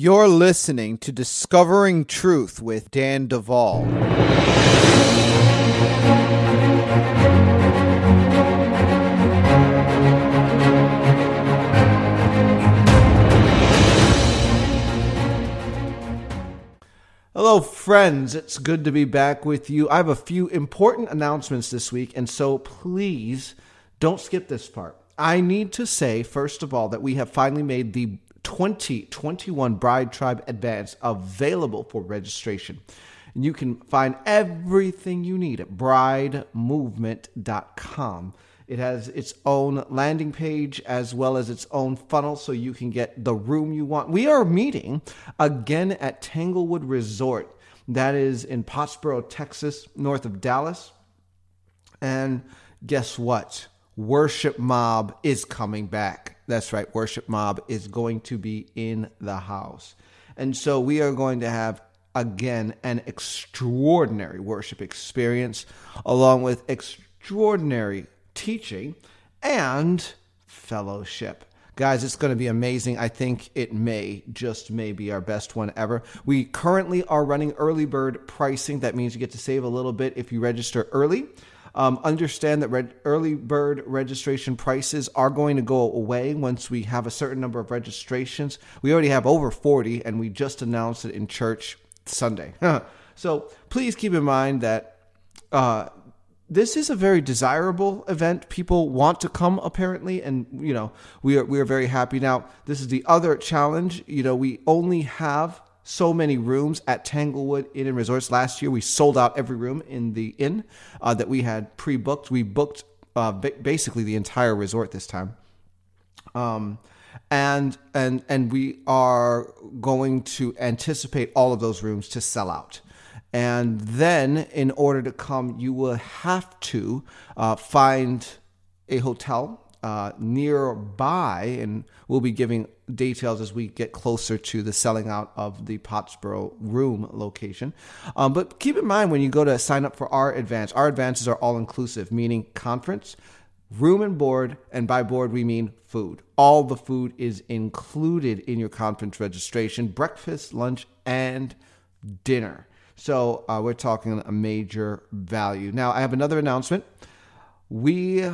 You're listening to Discovering Truth with Dan Duval. Hello, friends. It's good to be back with you. I have a few important announcements this week, and so please don't skip this part. I need to say, first of all, that we have finally made the 2021 Bride Tribe Advance available for registration. And you can find everything you need at bridemovement.com. It has its own landing page as well as its own funnel so you can get the room you want. We are meeting again at Tanglewood Resort. That is in Pottsboro, Texas, north of Dallas. And guess what? Worship Mob is coming back. That's right, Worship Mob is going to be in the house. And so we are going to have again an extraordinary worship experience along with extraordinary teaching and fellowship. Guys, it's going to be amazing. I think it may, just may be our best one ever. We currently are running early bird pricing. That means you get to save a little bit if you register early. Um, understand that red, early bird registration prices are going to go away once we have a certain number of registrations. We already have over 40, and we just announced it in church Sunday. so please keep in mind that uh, this is a very desirable event. People want to come apparently, and you know we are we are very happy. Now this is the other challenge. You know we only have so many rooms at Tanglewood Inn and Resorts. Last year we sold out every room in the inn uh, that we had pre-booked. We booked uh, basically the entire resort this time. Um, and and and we are going to anticipate all of those rooms to sell out. And then, in order to come, you will have to uh, find a hotel uh, nearby, and we'll be giving details as we get closer to the selling out of the Pottsboro room location. Um, but keep in mind when you go to sign up for our advance, our advances are all inclusive, meaning conference, room and board, and by board we mean food. All the food is included in your conference registration breakfast, lunch, and dinner. So uh, we're talking a major value. Now, I have another announcement. We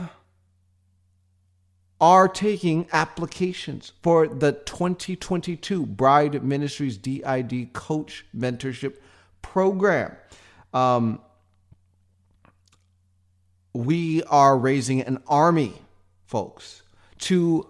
are taking applications for the 2022 Bride Ministries DID Coach Mentorship Program. Um, we are raising an army, folks, to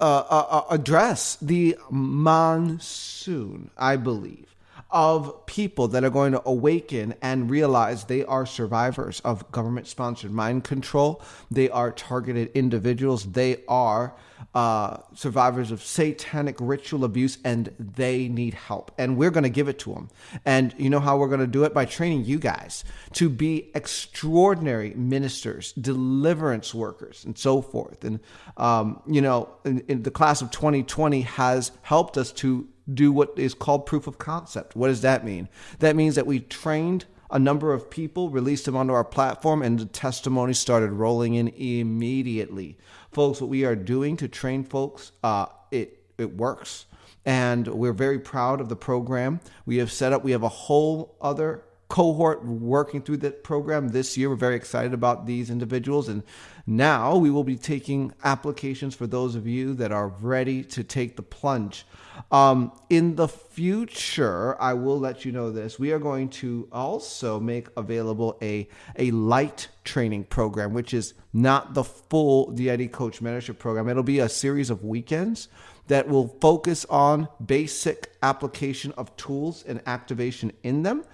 uh, uh, uh address the monsoon, I believe of people that are going to awaken and realize they are survivors of government sponsored mind control. They are targeted individuals. They are uh, survivors of satanic ritual abuse and they need help. And we're going to give it to them. And you know how we're going to do it? By training you guys to be extraordinary ministers, deliverance workers, and so forth. And, um, you know, in, in the class of 2020 has helped us to do what is called proof of concept. What does that mean? That means that we trained a number of people, released them onto our platform, and the testimonies started rolling in immediately. Folks, what we are doing to train folks, uh, it it works, and we're very proud of the program we have set up. We have a whole other cohort working through that program this year. We're very excited about these individuals. And now we will be taking applications for those of you that are ready to take the plunge. Um, in the future, I will let you know this. We are going to also make available a, a light training program, which is not the full DID Coach Mentorship Program. It'll be a series of weekends that will focus on basic application of tools and activation in them.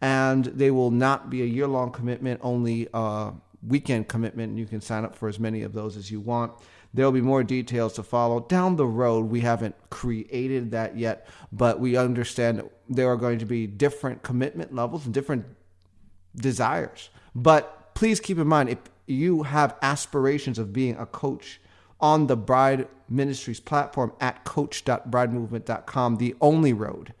And they will not be a year long commitment, only a weekend commitment. And You can sign up for as many of those as you want. There'll be more details to follow down the road. We haven't created that yet, but we understand there are going to be different commitment levels and different desires. But please keep in mind if you have aspirations of being a coach on the Bride Ministries platform at coach.bridemovement.com. The only road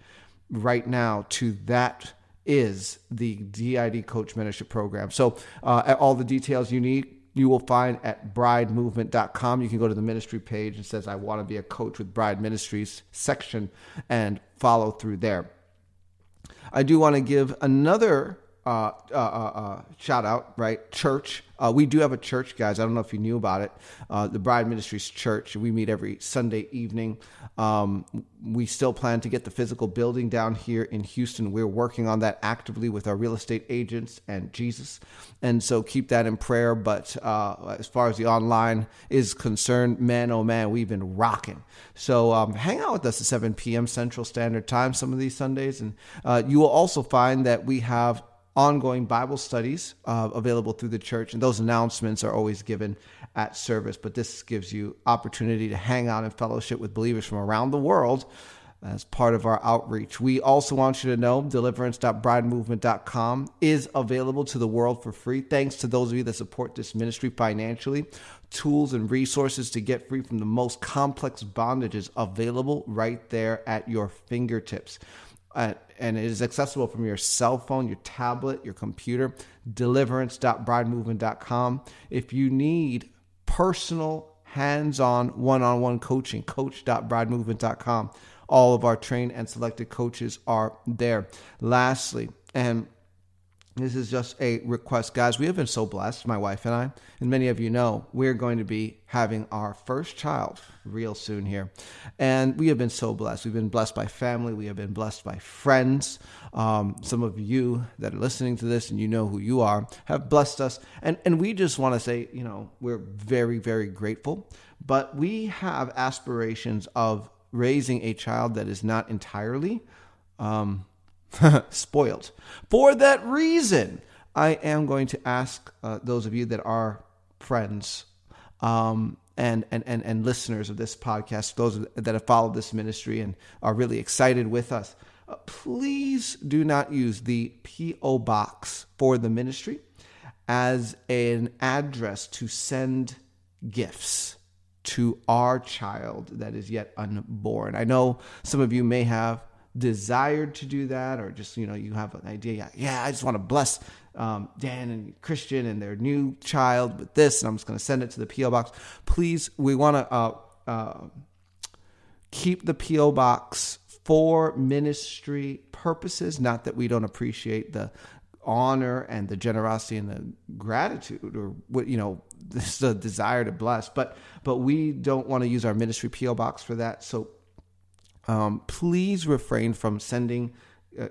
right now to that is the DID Coach Mentorship Program. So, uh, all the details you need, you will find at bridemovement.com. You can go to the ministry page and says, I want to be a coach with Bride Ministries section and follow through there. I do want to give another uh, uh, uh, uh, shout out, right? Church. Uh, we do have a church, guys. I don't know if you knew about it. Uh, the Bride Ministries Church. We meet every Sunday evening. Um, we still plan to get the physical building down here in Houston. We're working on that actively with our real estate agents and Jesus. And so keep that in prayer. But as far as the online is concerned, man, oh man, we've been rocking. So um, hang out with us at 7 p.m. Central Standard Time some of these Sundays. And you will also find that we have ongoing Bible studies uh, available through the church, and those announcements are always given at service. But this gives you opportunity to hang out and fellowship with believers from around the world as part of our outreach. We also want you to know deliverance.bridemovement.com is available to the world for free. Thanks to those of you that support this ministry financially. Tools and resources to get free from the most complex bondages available right there at your fingertips. And it is accessible from your cell phone, your tablet, your computer, deliverance.bridemovement.com. If you need personal, hands on, one on one coaching, coach.bridemovement.com. All of our trained and selected coaches are there. Lastly, and this is just a request, guys. We have been so blessed, my wife and I, and many of you know we're going to be having our first child real soon here. And we have been so blessed. We've been blessed by family, we have been blessed by friends. Um, some of you that are listening to this and you know who you are have blessed us. And, and we just want to say, you know, we're very, very grateful. But we have aspirations of raising a child that is not entirely. Um, spoiled. For that reason, I am going to ask uh, those of you that are friends um, and, and, and, and listeners of this podcast, those that have followed this ministry and are really excited with us, uh, please do not use the P.O. box for the ministry as an address to send gifts to our child that is yet unborn. I know some of you may have desired to do that or just you know you have an idea yeah yeah i just want to bless um, dan and christian and their new child with this and i'm just going to send it to the po box. Please we want to uh, uh, keep the po box for ministry purposes not that we don't appreciate the honor and the generosity and the gratitude or what you know this the desire to bless but but we don't want to use our ministry po box for that. So um, please refrain from sending uh,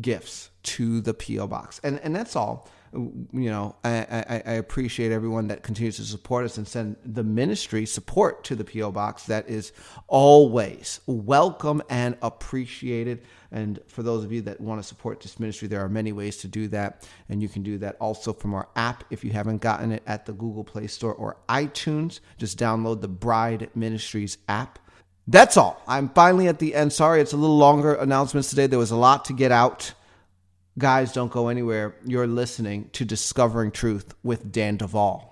gifts to the PO box, and and that's all. You know, I, I, I, appreciate everyone that continues to support us and send the ministry support to the PO box. That is always welcome and appreciated. And for those of you that want to support this ministry, there are many ways to do that, and you can do that also from our app if you haven't gotten it at the Google Play Store or iTunes. Just download the Bride Ministries app. That's all. I'm finally at the end. Sorry, it's a little longer announcements today. There was a lot to get out. Guys, don't go anywhere. You're listening to Discovering Truth with Dan Duval.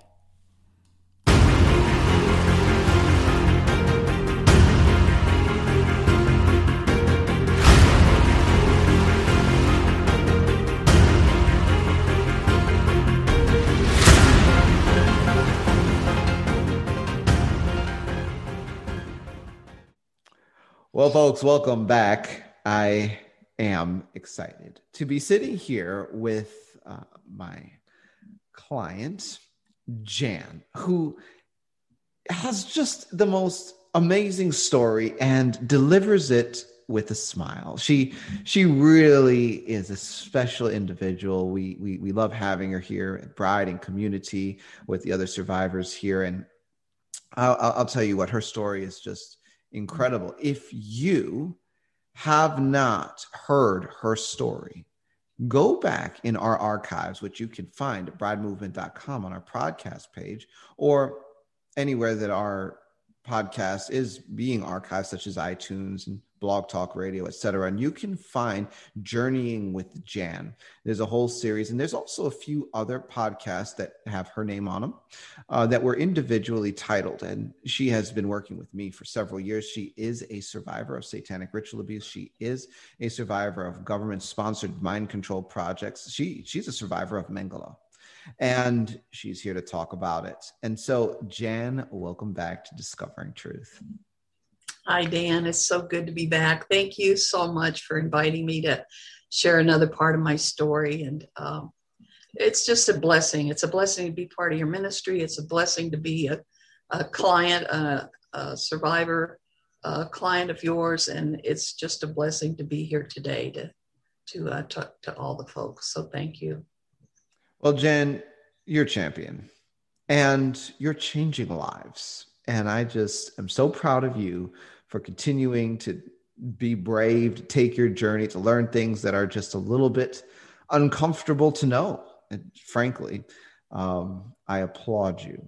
Well, folks, welcome back. I am excited to be sitting here with uh, my client, Jan, who has just the most amazing story and delivers it with a smile. She she really is a special individual. We we we love having her here at Bride and community with the other survivors here. And I'll, I'll tell you what her story is just incredible. If you have not heard her story, go back in our archives, which you can find at bridemovement.com on our podcast page or anywhere that our podcast is being archived, such as iTunes and Blog Talk Radio, etc. And you can find Journeying with Jan. There's a whole series, and there's also a few other podcasts that have her name on them uh, that were individually titled. And she has been working with me for several years. She is a survivor of satanic ritual abuse. She is a survivor of government-sponsored mind control projects. She she's a survivor of Mengele. and she's here to talk about it. And so, Jan, welcome back to Discovering Truth. Hi, Dan. It's so good to be back. Thank you so much for inviting me to share another part of my story. And um, it's just a blessing. It's a blessing to be part of your ministry. It's a blessing to be a, a client, a, a survivor, a client of yours. And it's just a blessing to be here today to, to uh, talk to all the folks. So thank you. Well, Jen, you're champion and you're changing lives. And I just am so proud of you for continuing to be brave, to take your journey, to learn things that are just a little bit uncomfortable to know. And frankly, um, I applaud you.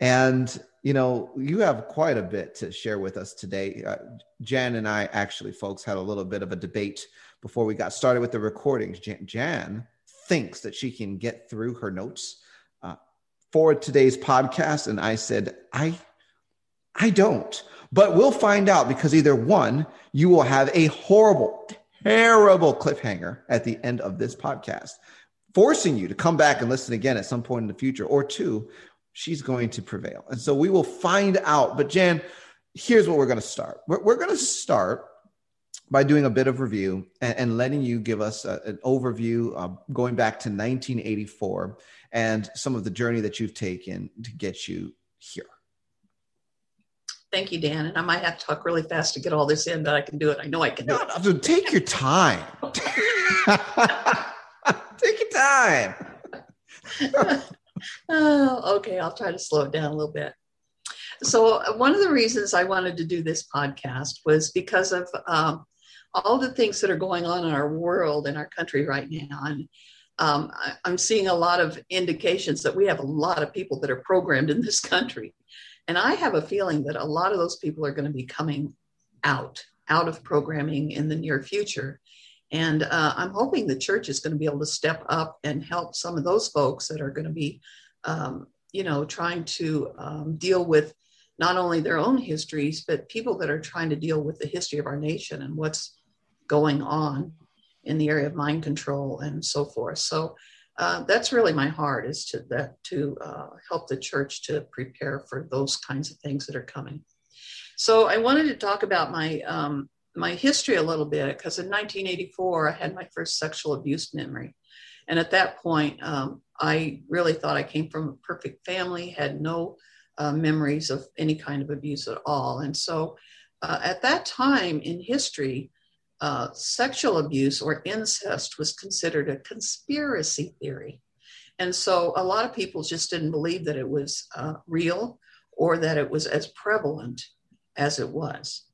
And, you know, you have quite a bit to share with us today. Uh, Jan and I actually, folks, had a little bit of a debate before we got started with the recordings. Jan, Jan thinks that she can get through her notes uh, for today's podcast. And I said, I, I don't. But we'll find out because either one, you will have a horrible, terrible cliffhanger at the end of this podcast, forcing you to come back and listen again at some point in the future, or two, she's going to prevail. And so we will find out. But Jan, here's what we're going to start. We're, we're going to start by doing a bit of review and, and letting you give us a, an overview uh, going back to 1984 and some of the journey that you've taken to get you here. Thank you, Dan. And I might have to talk really fast to get all this in, but I can do it. I know I can do no, it. take your time. take your time. oh, okay. I'll try to slow it down a little bit. So, uh, one of the reasons I wanted to do this podcast was because of um, all the things that are going on in our world and our country right now. And um, I, I'm seeing a lot of indications that we have a lot of people that are programmed in this country and I have a feeling that a lot of those people are going to be coming out, out of programming in the near future. And uh, I'm hoping the church is going to be able to step up and help some of those folks that are going to be, um, you know, trying to um, deal with not only their own histories, but people that are trying to deal with the history of our nation and what's going on in the area of mind control and so forth. So uh, that's really my heart is to that to uh, help the church to prepare for those kinds of things that are coming. So I wanted to talk about my um, my history a little bit because in 1984 I had my first sexual abuse memory, and at that point um, I really thought I came from a perfect family, had no uh, memories of any kind of abuse at all, and so uh, at that time in history uh, sexual abuse or incest was considered a conspiracy theory. And so a lot of people just didn't believe that it was uh, real or that it was as prevalent as it was.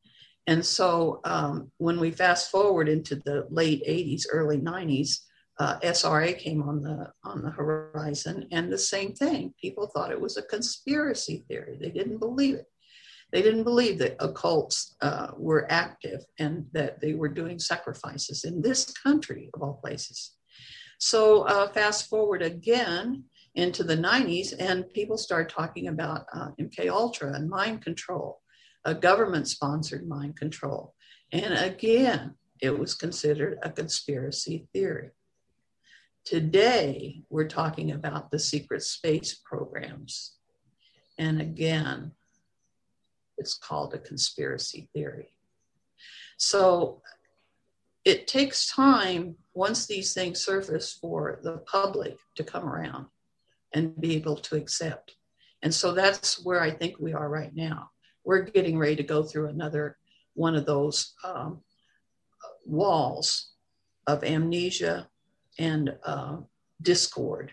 And so um, when we fast forward into the late 80s, early 90s, uh, SRA came on the on the horizon, and the same thing. People thought it was a conspiracy theory. They didn't believe it. They didn't believe that occults uh, were active and that they were doing sacrifices in this country, of all places. So, uh, fast forward again into the 90s, and people start talking about uh, MK Ultra and mind control, a government-sponsored mind control, and again, it was considered a conspiracy theory. Today, we're talking about the secret space programs. And again, it's called a conspiracy theory. So it takes time once these things surface for the public to come around and be able to accept. And so that's where I think we are right now. We're getting ready to go through another one of those um, walls of amnesia and uh, discord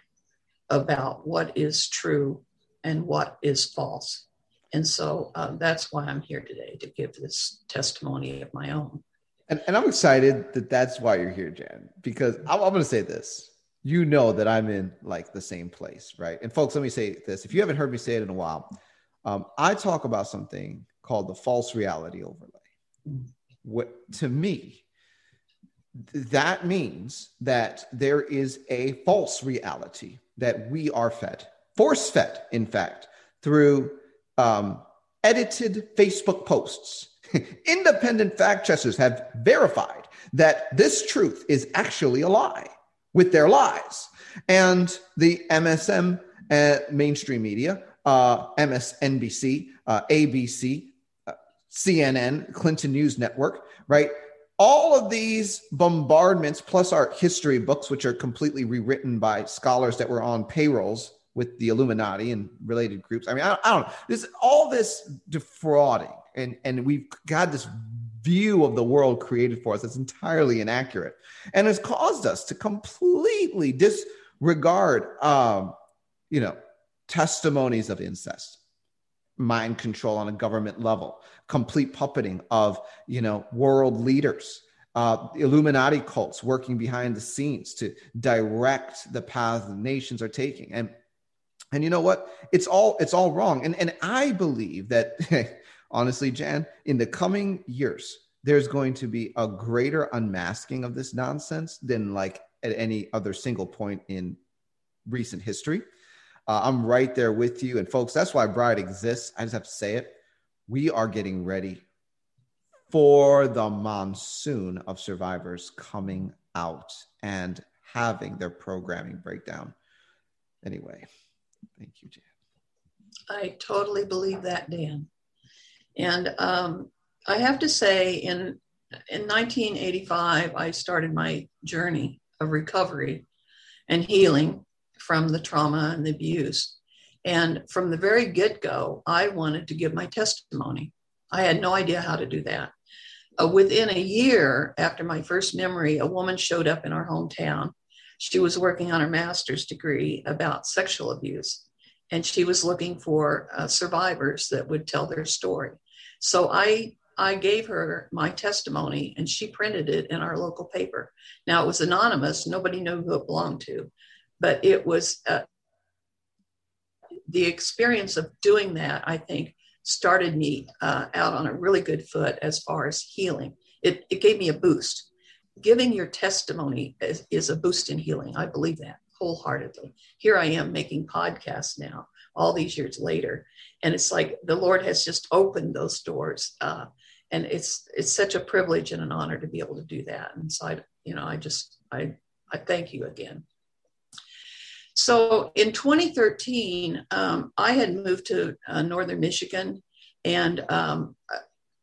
about what is true and what is false. And so uh, that's why I'm here today to give this testimony of my own. And, and I'm excited that that's why you're here, Jan, because I'm, I'm going to say this. You know that I'm in like the same place, right? And folks, let me say this. If you haven't heard me say it in a while, um, I talk about something called the false reality overlay. What to me, that means that there is a false reality that we are fed, force fed, in fact, through um, edited Facebook posts. Independent fact checkers have verified that this truth is actually a lie with their lies. And the MSM uh, mainstream media, uh, MSNBC, uh, ABC, uh, CNN, Clinton News Network, right? All of these bombardments, plus our history books, which are completely rewritten by scholars that were on payrolls with the Illuminati and related groups. I mean, I, I don't know. This all this defrauding, and and we've got this view of the world created for us that's entirely inaccurate, and has caused us to completely disregard, um, you know, testimonies of incest, mind control on a government level, complete puppeting of you know world leaders. Uh, Illuminati cults working behind the scenes to direct the path the nations are taking, and and you know what? It's all it's all wrong. And and I believe that honestly, Jan, in the coming years, there's going to be a greater unmasking of this nonsense than like at any other single point in recent history. Uh, I'm right there with you. And folks, that's why Bride exists. I just have to say it. We are getting ready for the monsoon of survivors coming out and having their programming breakdown. Anyway, thank you, Jan. I totally believe that, Dan. And um, I have to say, in in 1985, I started my journey of recovery and healing from the trauma and the abuse. And from the very get go, I wanted to give my testimony. I had no idea how to do that. Uh, within a year after my first memory, a woman showed up in our hometown. She was working on her master's degree about sexual abuse, and she was looking for uh, survivors that would tell their story. So I I gave her my testimony and she printed it in our local paper. Now it was anonymous, nobody knew who it belonged to, but it was uh, the experience of doing that, I think, started me uh, out on a really good foot as far as healing. It, it gave me a boost. Giving your testimony is, is a boost in healing. I believe that wholeheartedly. Here I am making podcasts now, all these years later, and it's like the Lord has just opened those doors. Uh, and it's it's such a privilege and an honor to be able to do that. And so I, you know, I just I I thank you again. So in 2013, um, I had moved to uh, northern Michigan, and um,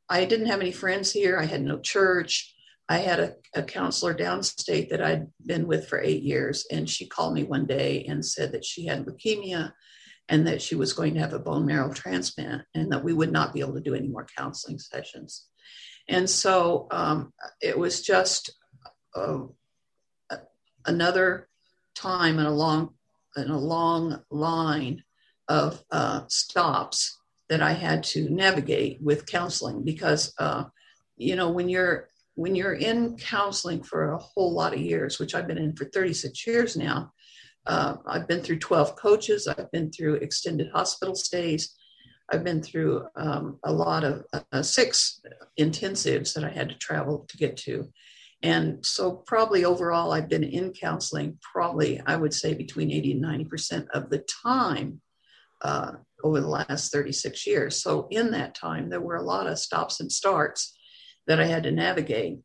I didn't have any friends here. I had no church. I had a, a, counselor downstate that I'd been with for eight years, and she called me one day and said that she had leukemia and that she was going to have a bone marrow transplant and that we would not be able to do any more counseling sessions. And so um, it was just uh, another time in a long in a long line of uh, stops that I had to navigate with counseling because uh, you know when you're when you're in counseling for a whole lot of years, which I've been in for 36 years now, uh, I've been through 12 coaches, I've been through extended hospital stays, I've been through um, a lot of uh, six intensives that I had to travel to get to. And so, probably overall, I've been in counseling probably, I would say, between 80 and 90% of the time uh, over the last 36 years. So, in that time, there were a lot of stops and starts that I had to navigate.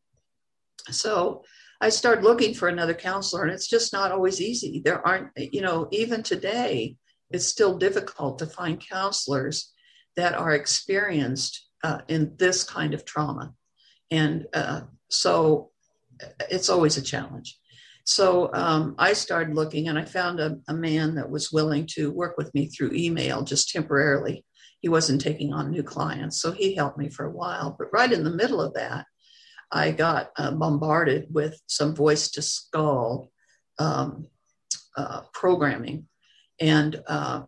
So, I started looking for another counselor, and it's just not always easy. There aren't, you know, even today, it's still difficult to find counselors that are experienced uh, in this kind of trauma. And uh, so it's always a challenge. So um, I started looking and I found a, a, man that was willing to work with me through email just temporarily. He wasn't taking on new clients. So he helped me for a while. But right in the middle of that, I got uh, bombarded with some voice to skull um, uh, programming. And uh,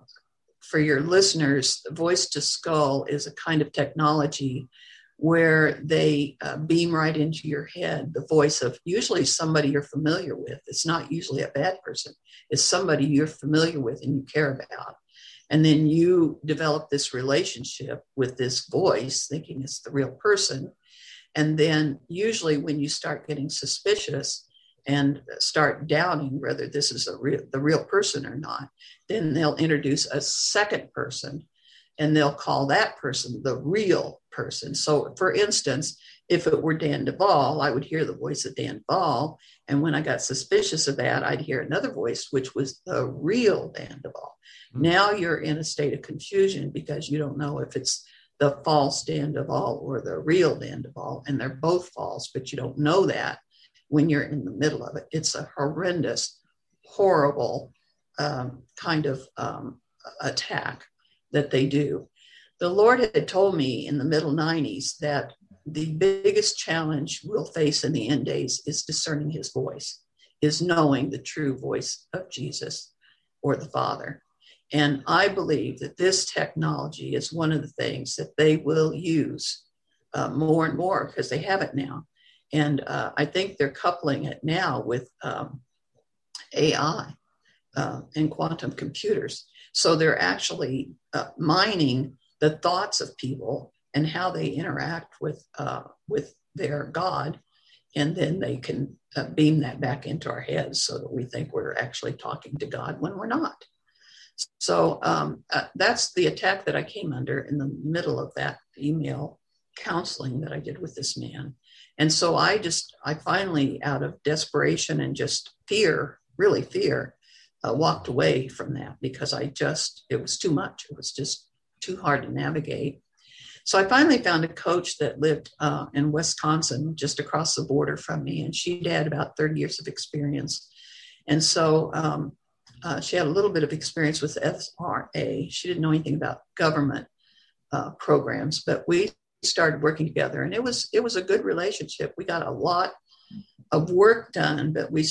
for your listeners, voice to skull is a kind of technology where they uh, beam right into your head the voice of usually somebody you're familiar with. It's not usually a bad person, it's somebody you're familiar with and you care about. And then you develop this relationship with this voice, thinking it's the real person and then, usually, when you start getting suspicious and start doubting whether this is a real, the real person or not, then they'll introduce a second person and they'll call that person the real person. So, for instance, if it were Dan Duval, I would hear the voice of Dan Duval. And when I got suspicious of that, I'd hear another voice, which was the real Dan Duval. Mm-hmm. Now you're in a state of confusion because you don't know if it's the false Dan Duval or the real Dan Duval. And they're both false, but you don't know that when you're in the middle of it. It's a horrendous, horrible um, kind of um, attack that they do. The Lord had told me in the middle 90s that the biggest challenge we'll face in the end days is discerning his voice, is knowing the true voice of Jesus or the Father. And I believe that this technology is one of the things that they will use uh, more and more because they have it now. And uh, I think they're coupling it now with um, AI uh, and quantum computers. So they're actually uh, mining the thoughts of people and how they interact with uh, with their God, and then they can uh, beam that back into our heads so that we think we're actually talking to God when we're not. So um, uh, that's the attack that I came under in the middle of that email counseling that I did with this man. And so I just, I finally, out of desperation and just fear, really fear, uh, walked away from that because I just, it was too much. It was just too hard to navigate. So I finally found a coach that lived uh, in Wisconsin, just across the border from me, and she'd had about 30 years of experience. And so um, uh, she had a little bit of experience with SRA. She didn't know anything about government uh, programs, but we started working together, and it was it was a good relationship. We got a lot of work done, but we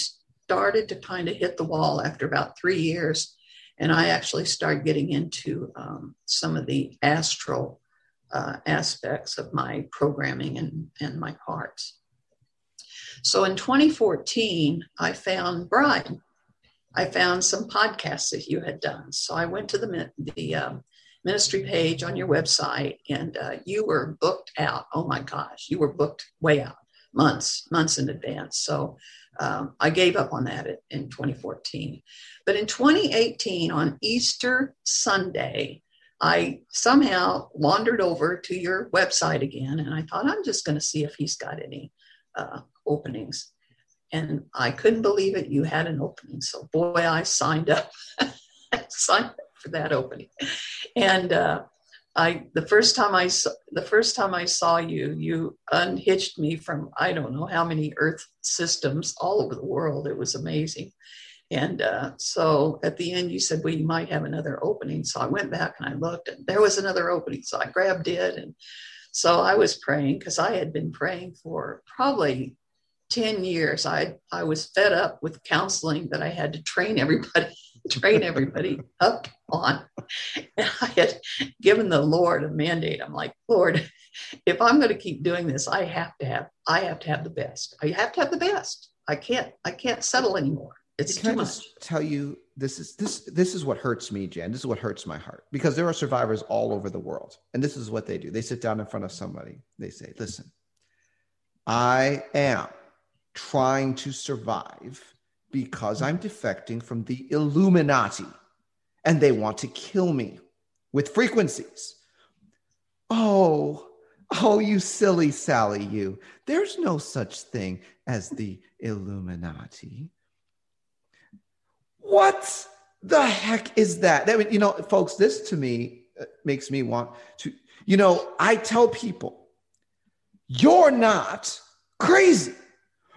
started to kind of hit the wall after about three years. And I actually started getting into um, some of the astral uh, aspects of my programming and, and my parts. So in 2014, I found Bride. I found some podcasts that you had done. So I went to the, the um, ministry page on your website and uh, you were booked out. Oh my gosh, you were booked way out, months, months in advance. So um, I gave up on that in 2014. But in 2018, on Easter Sunday, I somehow wandered over to your website again and I thought, I'm just going to see if he's got any uh, openings. And I couldn't believe it. You had an opening. So, boy, I signed up. signed up for that opening. And uh, I the first time I the first time I saw you, you unhitched me from I don't know how many Earth systems all over the world. It was amazing. And uh, so at the end, you said, well, you might have another opening. So I went back and I looked, and there was another opening. So I grabbed it. And so I was praying because I had been praying for probably 10 years. I, I was fed up with counseling that I had to train everybody train everybody up on. And I had given the Lord a mandate. I'm like, Lord, if I'm going to keep doing this, I have to have, I have to have the best. I have to have the best. I can't, I can't settle anymore. It's Can too I much. tell you this is this this is what hurts me, Jan. This is what hurts my heart because there are survivors all over the world, and this is what they do. They sit down in front of somebody. They say, "Listen, I am trying to survive because I'm defecting from the Illuminati and they want to kill me with frequencies. Oh, oh, you silly Sally, you. There's no such thing as the Illuminati. What the heck is that? I mean, you know, folks, this to me uh, makes me want to, you know, I tell people, you're not crazy.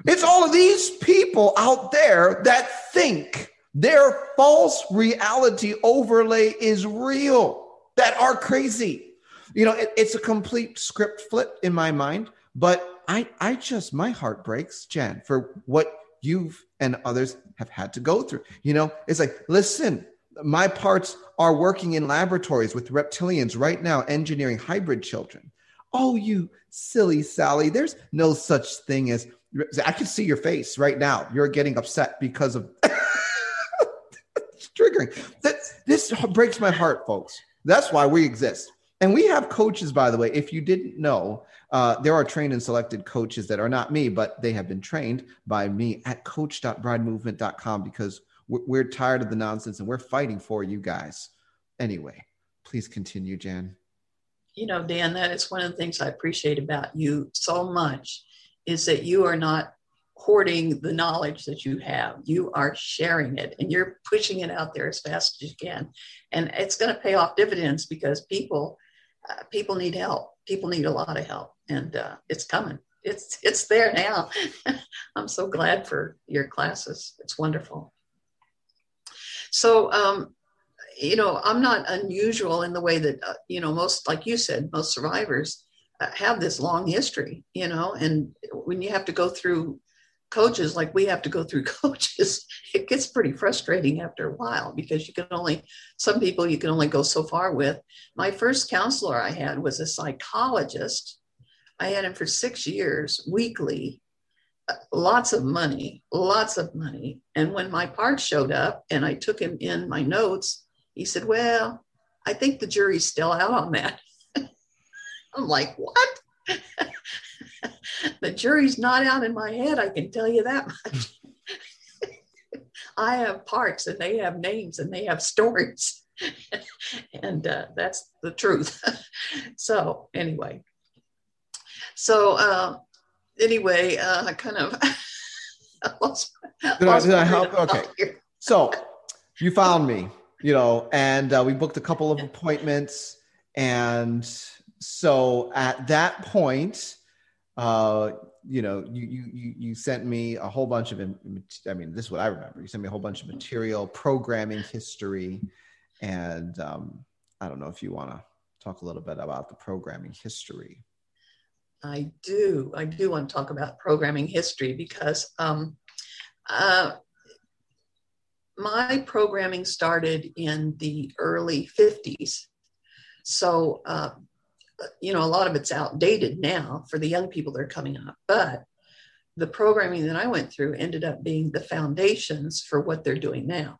It's all of these people out there that think their false reality overlay is real, that are crazy. You know, it, it's a complete script flip in my mind, but I, I just, my heart breaks, Jan, for what you've and others have had to go through. You know, it's like, listen, my parts are working in laboratories with reptilians right now, engineering hybrid children. Oh, you silly Sally, there's no such thing as I can see your face right now. You're getting upset because of triggering. That this breaks my heart, folks. That's why we exist. And we have coaches, by the way. If you didn't know, uh, there are trained and selected coaches that are not me, but they have been trained by me at coach.bridemovement.com because we're, we're tired of the nonsense and we're fighting for you guys. Anyway, please continue, Jan. you know, Dan, that is one of the things I appreciate about you so much is that you are not hoarding the knowledge that you have. You are sharing it and you're pushing it out there as fast as you can. And it's going to pay off dividends because people uh, people need help. People need a lot of help and uh, it's coming. It's it's there now. I'm so glad for your classes. It's wonderful. So um, you know, I'm not unusual in the way that, uh, you know, most, like you said, most survivors uh, have this long history, you know, and when you have to go through coaches like we have to go through coaches, it gets pretty frustrating after a while because you can only, some people you can only go so far with. My first counselor I had was a psychologist. I had him for six years weekly, uh, lots of money, lots of money. And when my part showed up and I took him in my notes, he said, Well, I think the jury's still out on that. I'm like, What? the jury's not out in my head, I can tell you that much. I have parts and they have names and they have stories. and uh, that's the truth. so, anyway. So, uh, anyway, uh, I kind of lost, did, I, did I help? Okay. So, you found me you know, and uh, we booked a couple of appointments. And so at that point, uh, you know, you, you, you sent me a whole bunch of, I mean, this is what I remember. You sent me a whole bunch of material, programming history. And um, I don't know if you want to talk a little bit about the programming history. I do. I do want to talk about programming history because um, uh, my programming started in the early 50s. So, uh, you know, a lot of it's outdated now for the young people that are coming up. But the programming that I went through ended up being the foundations for what they're doing now.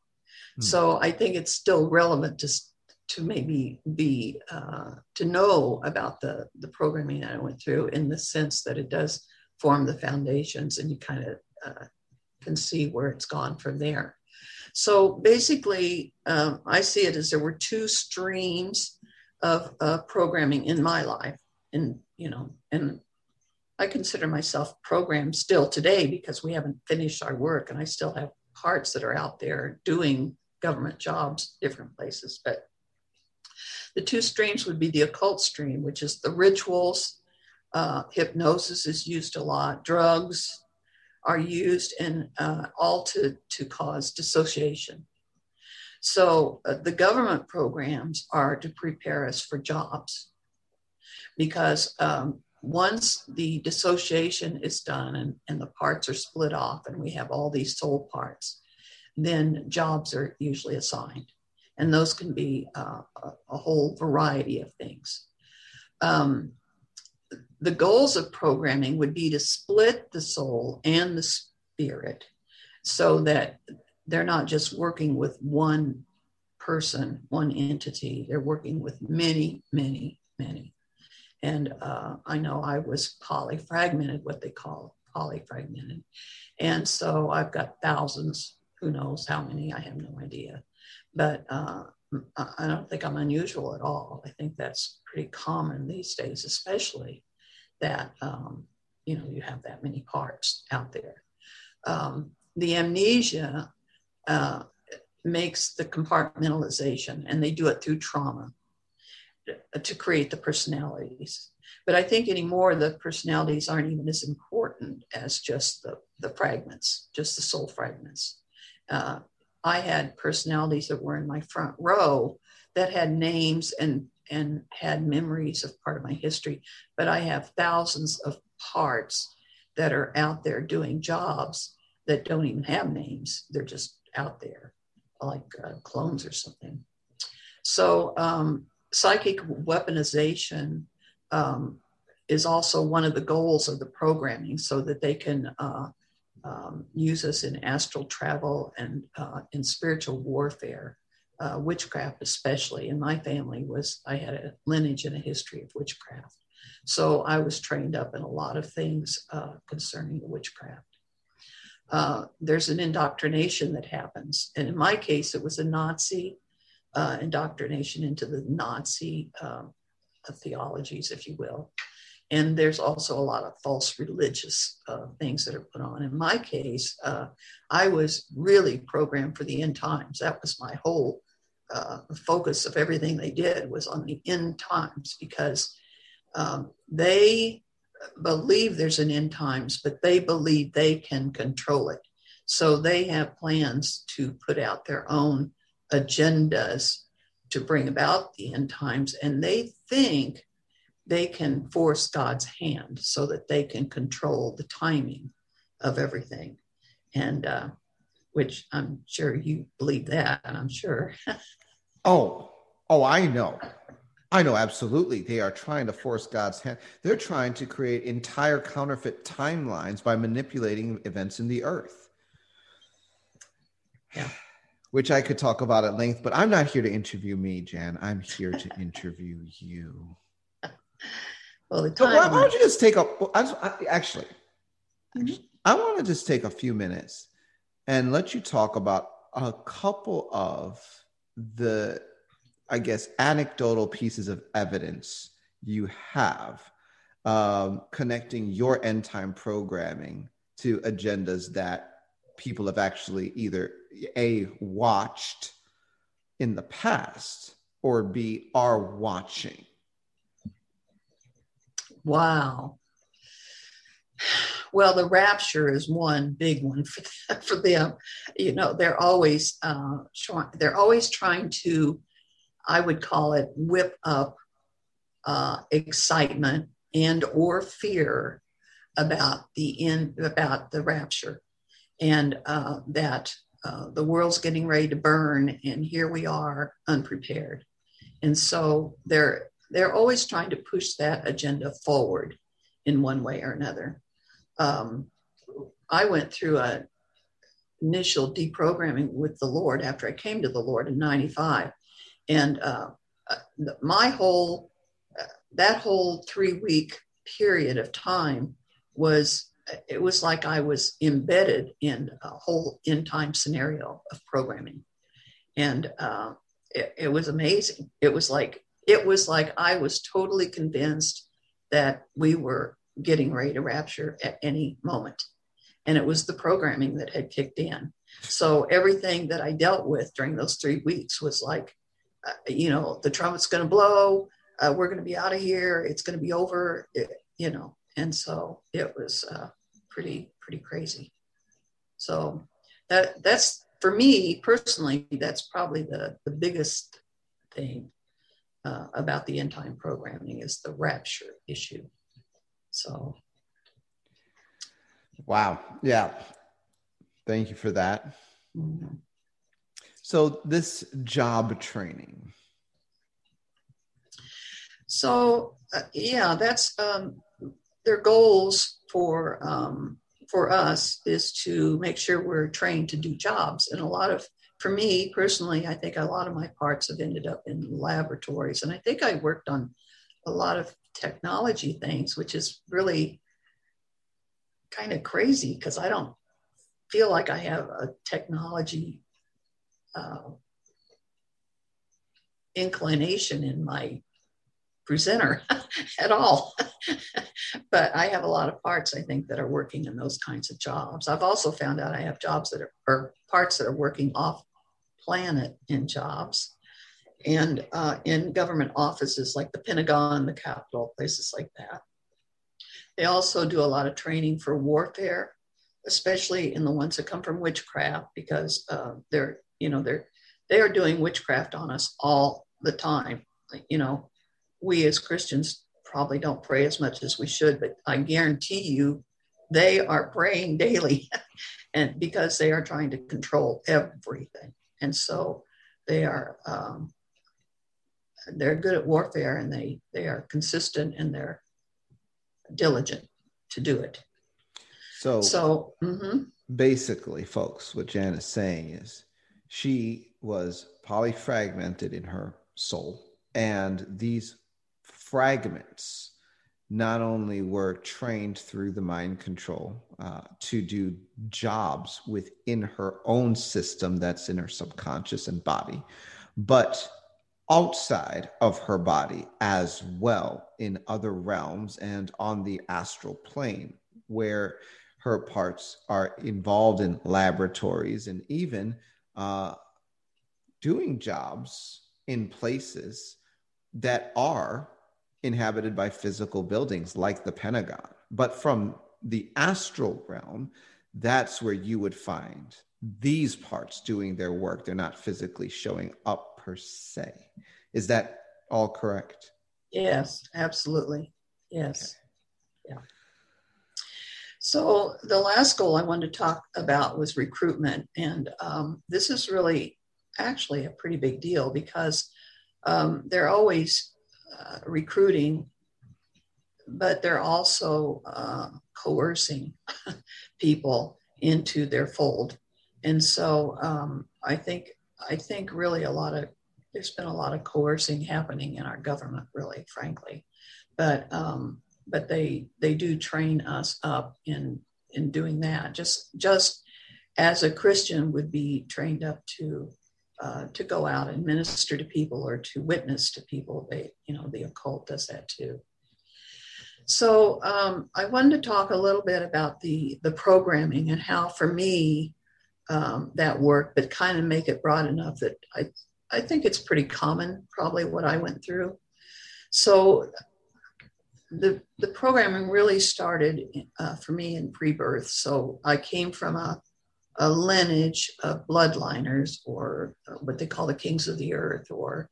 Hmm. So I think it's still relevant to to maybe be uh, to know about the the programming that I went through in the sense that it does form the foundations, and you kind of uh, can see where it's gone from there. So basically, um, I see it as there were two streams of uh, programming in my life, and you know, and I consider myself programmed still today because we haven't finished our work, and I still have parts that are out there doing government jobs, different places. But the two streams would be the occult stream, which is the rituals. Uh, hypnosis is used a lot, drugs, are used and uh, all to, to cause dissociation. So uh, the government programs are to prepare us for jobs because um, once the dissociation is done and, and the parts are split off and we have all these soul parts, then jobs are usually assigned. And those can be uh, a, a, whole variety of things. Um, the goals of programming would be to split the soul and the spirit so that they're not just working with one person, one entity, they're working with many, many, many. And uh, I know I was polyfragmented, what they call polyfragmented. And so I've got thousands, who knows how many, I have no idea. But uh, I don't think I'm unusual at all. I think that's pretty common these days, especially that um, you know you have that many parts out there. Um, the amnesia uh, makes the compartmentalization, and they do it through trauma to create the personalities. But I think anymore the personalities aren't even as important as just the, the fragments, just the soul fragments. Uh, I had personalities that were in my front row that had names and and had memories of part of my history, but I have thousands of parts that are out there doing jobs that don't even have names. They're just out there, like uh, clones or something. So, um, psychic weaponization um, is also one of the goals of the programming so that they can uh, um, use us in astral travel and uh, in spiritual warfare uh, witchcraft, especially in my family, was I had a lineage and a history of witchcraft. So I was trained up in a lot of things uh, concerning witchcraft. Uh, there's an indoctrination that happens. And in my case, it was a Nazi uh, indoctrination into the Nazi um, theologies, if you will. And there's also a lot of false religious uh, things that are put on. In my case, uh, I was really programmed for the end times. That was my whole uh, focus of everything they did was on the end times because um, they believe there's an end times, but they believe they can control it. So they have plans to put out their own agendas to bring about the end times, and they think they can force God's hand so that they can control the timing of everything. And uh, which I'm sure you believe that, I'm sure. oh, oh, I know. I know absolutely. They are trying to force God's hand. They're trying to create entire counterfeit timelines by manipulating events in the earth. Yeah. Which I could talk about at length, but I'm not here to interview me, Jan. I'm here to interview you. Well, the time. why, don't you just take a? I, actually, mm-hmm. I want to just take a few minutes and let you talk about a couple of the I guess, anecdotal pieces of evidence you have um, connecting your end time programming to agendas that people have actually either a watched in the past or b are watching. Wow. Well the rapture is one big one for, for them. You know they're always uh, they're always trying to I would call it whip up uh, excitement and or fear about the end about the rapture. And uh, that uh, the world's getting ready to burn and here we are unprepared. And so they're they're always trying to push that agenda forward in one way or another. Um, i went through a initial deprogramming with the lord after i came to the lord in 95 and uh, uh my whole, uh, that whole three week period of time was, it was like I was embedded in a whole end time scenario of programming. And uh, it, it was amazing. It was like, it was like I was totally convinced that we were getting ready to rapture at any moment. And it was the programming that had kicked in. So everything that I dealt with during those three weeks was like, uh, you know, the trumpet's going to blow. Uh, we're going to be out of here. It's going to be over. It, you know, and so it was uh, pretty pretty crazy. So that that's for me personally. That's probably the the biggest thing uh, about the end time programming is the rapture issue. So. Wow. Yeah. Thank you for that. Mm-hmm. So, this job training. So, uh, yeah, that's um, their goals for um, for us is to make sure we're trained to do jobs. And a lot of, for me personally, I think a lot of my parts have ended up in laboratories, and I think I worked on a lot of technology things, which is really kind of crazy because I don't feel like I have a technology uh, inclination in my presenter at all. but I have a lot of parts, I think, that are working in those kinds of jobs. I've also found out I have jobs that are, or parts that are working off planet in jobs and uh, in government offices like the Pentagon, the Capitol, places like that. They also do a lot of training for warfare, especially in the ones that come from witchcraft, because uh, they're you know they're they are doing witchcraft on us all the time. You know we as christians probably don't pray as much as we should but i guarantee you they are praying daily and because they are trying to control everything. And so they are um, they're good at warfare and they they are consistent and they're diligent to do it. So so mm-hmm. basically folks what jan is saying is she was polyfragmented in her soul. And these fragments not only were trained through the mind control uh, to do jobs within her own system that's in her subconscious and body, but outside of her body as well in other realms and on the astral plane, where her parts are involved in laboratories and even uh, doing jobs in places that are inhabited by physical buildings like the Pentagon. But from the astral realm, that's where you would find these parts doing their work. They're not physically showing up per se. Is that all correct? Yes, absolutely. Yes. Okay. So the last goal I wanted to talk about was recruitment, and um, this is really actually a pretty big deal because um, they're always uh, recruiting, but they're also uh, coercing people into their fold. And so um, I think I think really a lot of there's been a lot of coercing happening in our government, really, frankly. But um, but they they do train us up in in doing that. Just just as a Christian would be trained up to uh, to go out and minister to people or to witness to people. They you know the occult does that too. So um, I wanted to talk a little bit about the the programming and how for me um, that worked, but kind of make it broad enough that I I think it's pretty common, probably what I went through. So the the programming really started uh, for me in pre-birth. So I came from a a lineage of bloodliners, or what they call the kings of the earth, or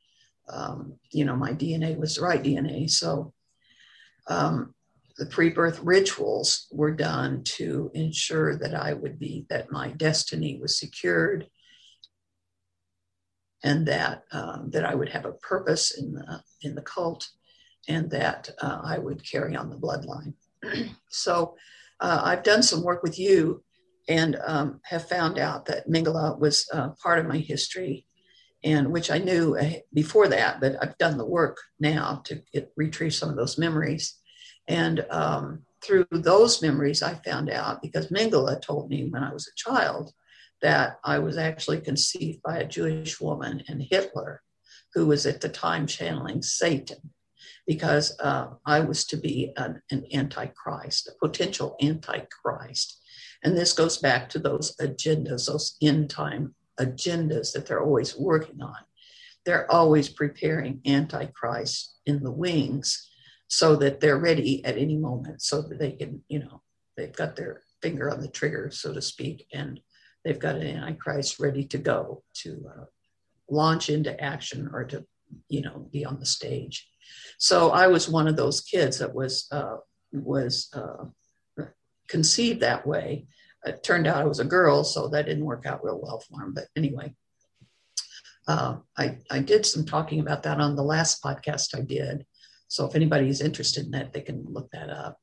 um, you know, my DNA was the right DNA. So um, the pre-birth rituals were done to ensure that I would be that my destiny was secured and that um, that I would have a purpose in the in the cult, and that uh, I would carry on the bloodline. so uh, I've done some work with you, and um, have found out that Mengele was uh, part of my history, and which I knew uh, before that, but I've done the work now to get, retrieve some of those memories, and um, through those memories, I found out because Mengele told me when I was a child that I was actually conceived by a Jewish woman and Hitler, who was at the time channeling Satan, because uh, I was to be an, an antichrist, a potential antichrist. And this goes back to those agendas, those end time agendas that they're always working on. They're always preparing antichrist in the wings so that they're ready at any moment so that they can, you know, they've got their finger on the trigger, so to speak, and they've got an antichrist ready to go to uh, launch into action or to you know be on the stage so i was one of those kids that was uh, was uh, conceived that way. It turned out i was a girl so that didn't work out real well for him but anyway. Uh, I, I did some talking about that on the last podcast i did so if anybody's interested in that they can look that up.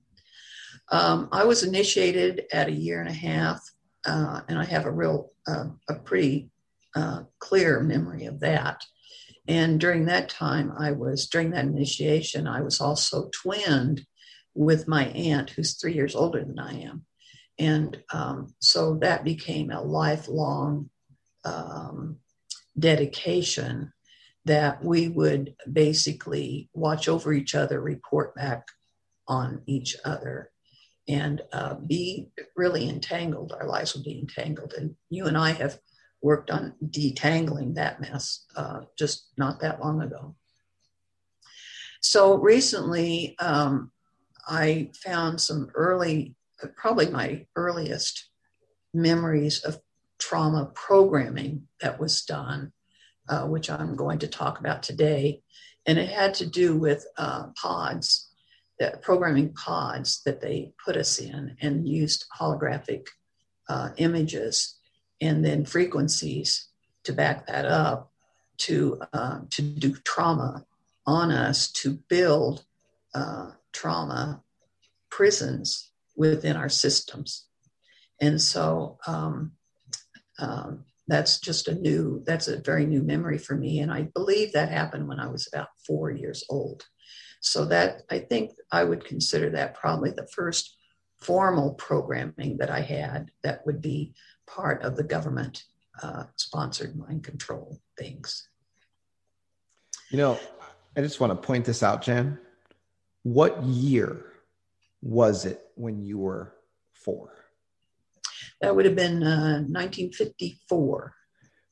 Um, i was initiated at a year and a half uh, and I have a real, uh, a pretty uh, clear memory of that. And during that time, I was, during that initiation, I was also twinned with my aunt, who's three years older than I am. And um, so that became a lifelong um, dedication that we would basically watch over each other, report back on each other, and uh, be really entangled. Our lives would be entangled. And you and I have worked on detangling that mess uh, just not that long ago. So recently, um, I found some early, probably my earliest memories of trauma programming that was done, uh, which I'm going to talk about today. And it had to do with uh, pods the programming pods that they put us in and used holographic uh, images and then frequencies to back that up to uh, to do trauma on us to build uh, trauma prisons within our systems. And so um, um, that's just a new that's a very new memory for me. And i believe that happened when i was about four years old. So that I think I would consider that probably the first formal programming that I had that would be part of the government uh, sponsored mind control things. You know, I just want to point this out, Jan. What year was it when you were four? That would have been uh, 1954.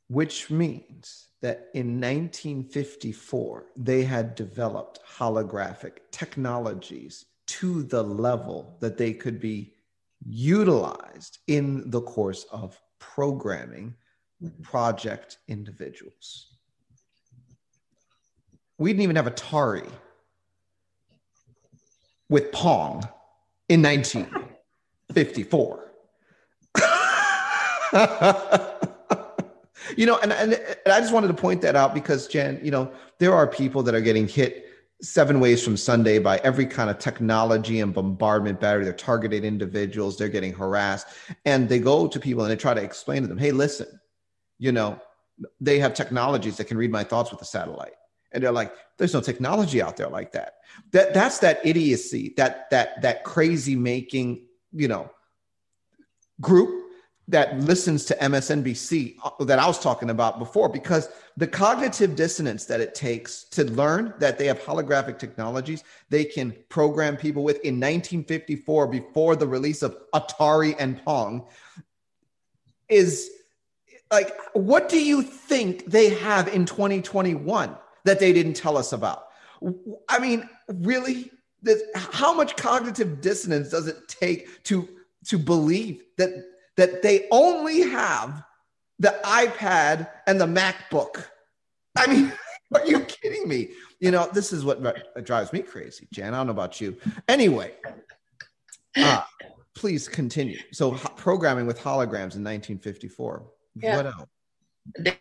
Which means that in 1954, they had developed holographic technologies to the level that they could be utilized in the course of programming mm-hmm. project individuals. We didn't even have Atari with Pong in 1954. you know, and, and, and I just wanted to point that out because, Jen, you know, there are people that are getting hit seven ways from Sunday by every kind of technology and bombardment battery. They're targeted individuals, they're getting harassed. And they go to people and they try to explain to them, hey, listen, you know, they have technologies that can read my thoughts with a satellite. And they're like, there's no technology out there like that. That that's that idiocy, that that that crazy making, you know, group that listens to MSNBC uh, that I was talking about before, because the cognitive dissonance that it takes to learn that they have holographic technologies they can program people with in 1954, before the release of Atari and Pong, is like, what do you think they have in 2021 that they didn't tell us about? I mean, really? This, How much cognitive dissonance does it take to to believe that that they only have the iPad and the MacBook. I mean, are you kidding me? You know, this is what drives me crazy, Jan. I don't know about you. Anyway, uh, please continue. So, ho- programming with holograms in 1954. Yeah. What else?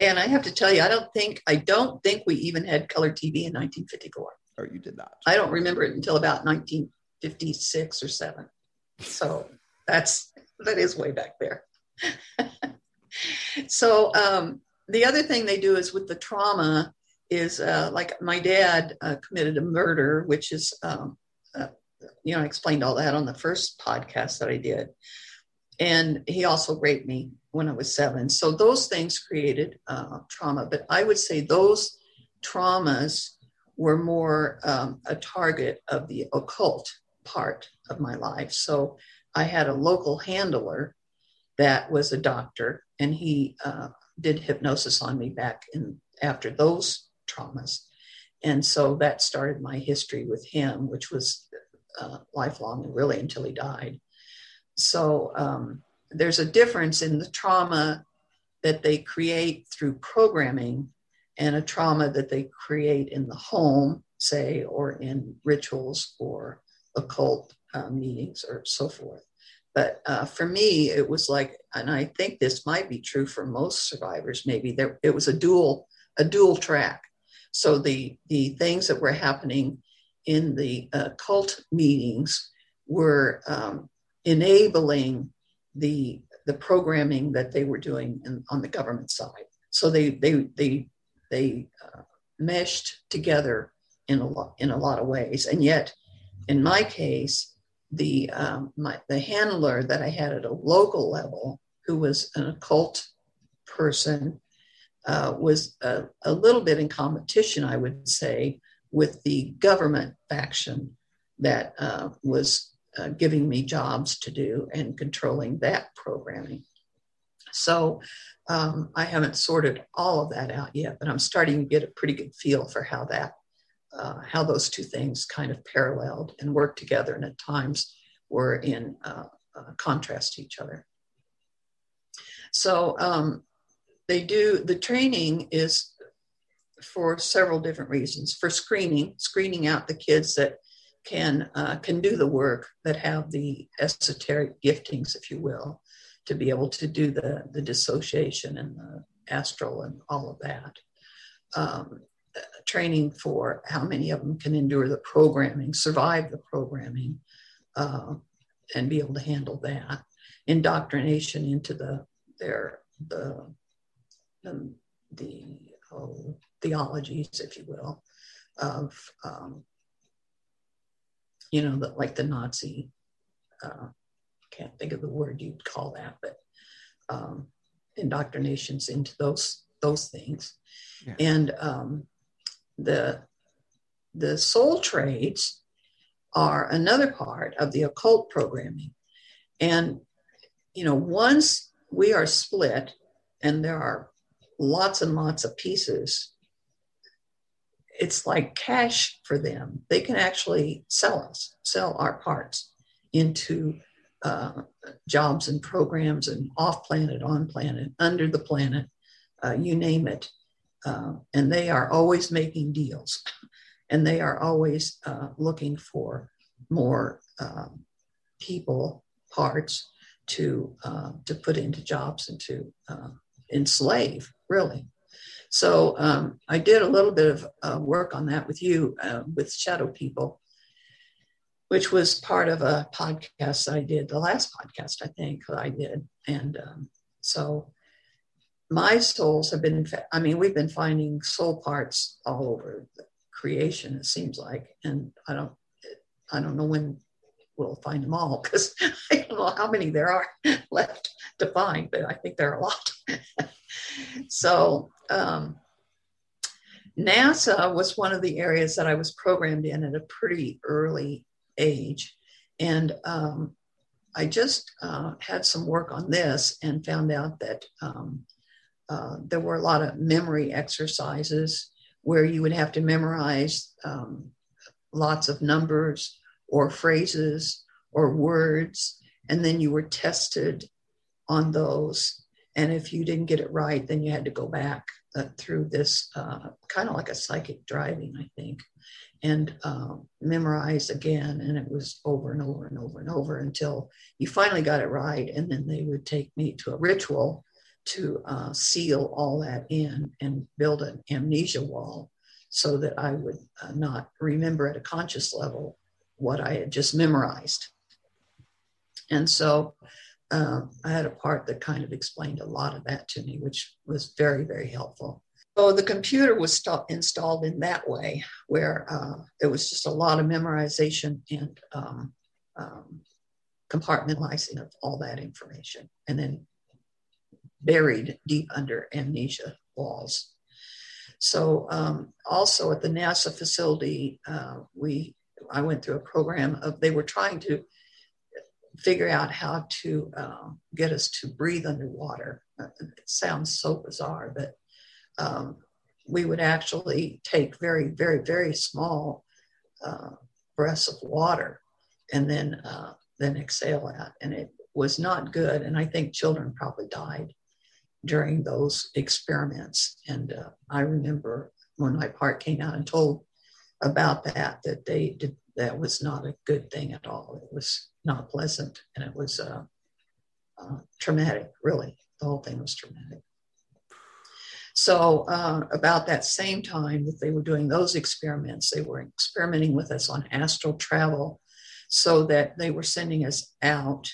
And I have to tell you, I don't think I don't think we even had color TV in 1954. Or you did not. I don't remember it until about 1956 or seven. So that's that is way back there. so um, the other thing they do is with the trauma is uh, like my dad uh, committed a murder, which is um, uh, you know I explained all that on the first podcast that I did, and he also raped me when I was seven. So those things created uh, trauma, but I would say those traumas were more um, a target of the occult part of my life. So I had a local handler that was a doctor, and he uh, did hypnosis on me back in after those traumas, and so that started my history with him, which was uh, lifelong and really until he died. So um, there's a difference in the trauma that they create through programming and a trauma that they create in the home, say, or in rituals or occult uh, meetings or so forth. But uh, for me, it was like, and I think this might be true for most survivors. Maybe there it was a dual a dual track. So the the things that were happening in the uh, cult meetings were um, enabling the the programming that they were doing in, on the government side. So they they they they uh, meshed together in a lot in a lot of ways, and yet in my case, the um, my, the handler that I had at a local level, who was an occult person, uh, was a, a, little bit in competition, I would say, with the government faction that uh, was uh, giving me jobs to do and controlling that programming. So um, I haven't sorted all of that out yet, but I'm starting to get a pretty good feel for how that uh, how those two things kind of paralleled and worked together, and at times were in uh, uh, contrast to each other. So um, they do the training is for several different reasons. For screening, screening out the kids that can uh, can do the work that have the esoteric giftings, if you will, to be able to do the the dissociation and the astral and all of that. Um, training for how many of them can endure the programming, survive the programming, uh, and be able to handle that. Indoctrination into the their the the, the oh, theologies, if you will, of um, you know, the, like the Nazi. Uh, can't think of the word you'd call that, but um, indoctrinations into those those things. Yeah. And um, the the soul trades are another part of the occult programming. And you know, once we are split and there are lots and lots of pieces it's like cash for them. They can actually sell us, sell our parts into uh, jobs and programs and off planet, on planet, under the planet, uh, you name it. Uh, and they are always making deals and they are always uh, looking for more um, people, parts to, uh, to put into jobs and to uh, enslave, really. So um, I did a little bit of uh, work on that with you, uh, with Shadow People, which was part of a podcast I did, the last podcast I think I did. And um, so my souls have been, I mean, we've been finding soul parts all over the creation, it seems like. And I don't, I don't know when we'll find them all because I don't know how many there are left to find, but I think there are a lot. so um, NASA was one of the areas that I was programmed in at a pretty early age. And um, I just uh, had some work on this and found out that um, uh, there were a lot of memory exercises where you would have to memorize um, lots of numbers or phrases or words, and then you were tested on those. And if you didn't get it right, then you had to go back uh, through this uh, kind of like a psychic driving, I think, and um, memorize again. And it was over and over and over and over until you finally got it right. And then they would take me to a ritual to uh, seal all that in and build an amnesia wall so that I would uh, not remember at a conscious level what I had just memorized. And so uh, I had a part that kind of explained a lot of that to me, which was very, very helpful. So the computer was st- installed in that way, where uh, there was just a lot of memorization and um, um, compartmentalizing of all that information, and then buried deep under amnesia walls. So um, also at the NASA facility, uh, we I went through a program of they were trying to figure out how to uh, get us to breathe underwater. It sounds so bizarre, but um, we would actually take very, very, very small uh, breaths of water and then uh, then exhale out, and it was not good. And I think children probably died during those experiments. And uh, I remember when my part came out and told about that that they did that was not a good thing at all. It was not pleasant, and it was uh, uh, traumatic. Really, the whole thing was traumatic. So, uh, about that same time that they were doing those experiments, they were experimenting with us on astral travel, so that they were sending us out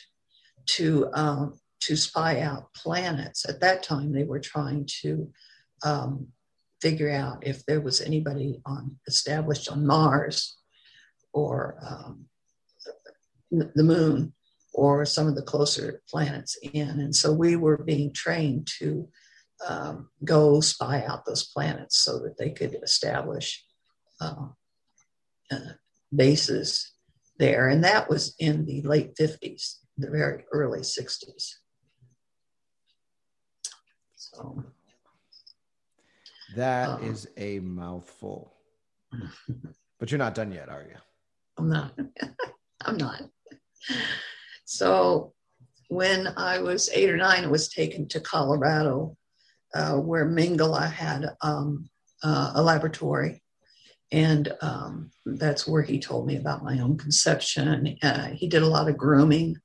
to um, to spy out planets. At that time, they were trying to um, figure out if there was anybody on established on Mars or um, the moon or some of the closer planets in. And so we were being trained to um, go spy out those planets so that they could establish uh, uh, bases there. And that was in the late 50s, the very early 60s. So that um, is a mouthful. but you're not done yet, are you? I'm not. I'm not. So when I was eight or nine, I was taken to Colorado, uh, where Mengele had um, uh, a laboratory. And um, that's where he told me about my own conception. Uh, he did a lot of grooming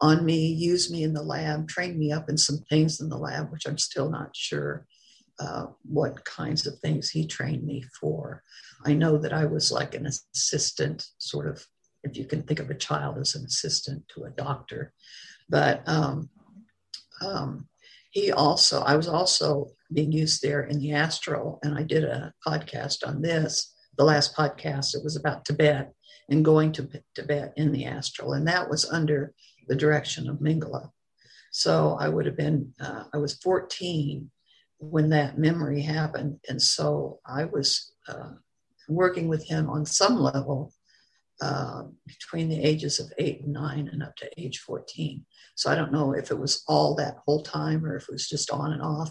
on me, used me in the lab, trained me up in some things in the lab, which I'm still not sure uh, what kinds of things he trained me for. I know that I was like an assistant, sort of if you can think of a child as an assistant to a doctor. But um, um, he also, I was also being used there in the astral, and I did a podcast on this. The last podcast, it was about Tibet and going to Tibet in the astral, and that was under the direction of Mengele. So I would have been, uh, I was 14 when that memory happened. And so I was uh, working with him on some level uh, between the ages of eight and nine and up to age 14. So I don't know if it was all that whole time or if it was just on and off.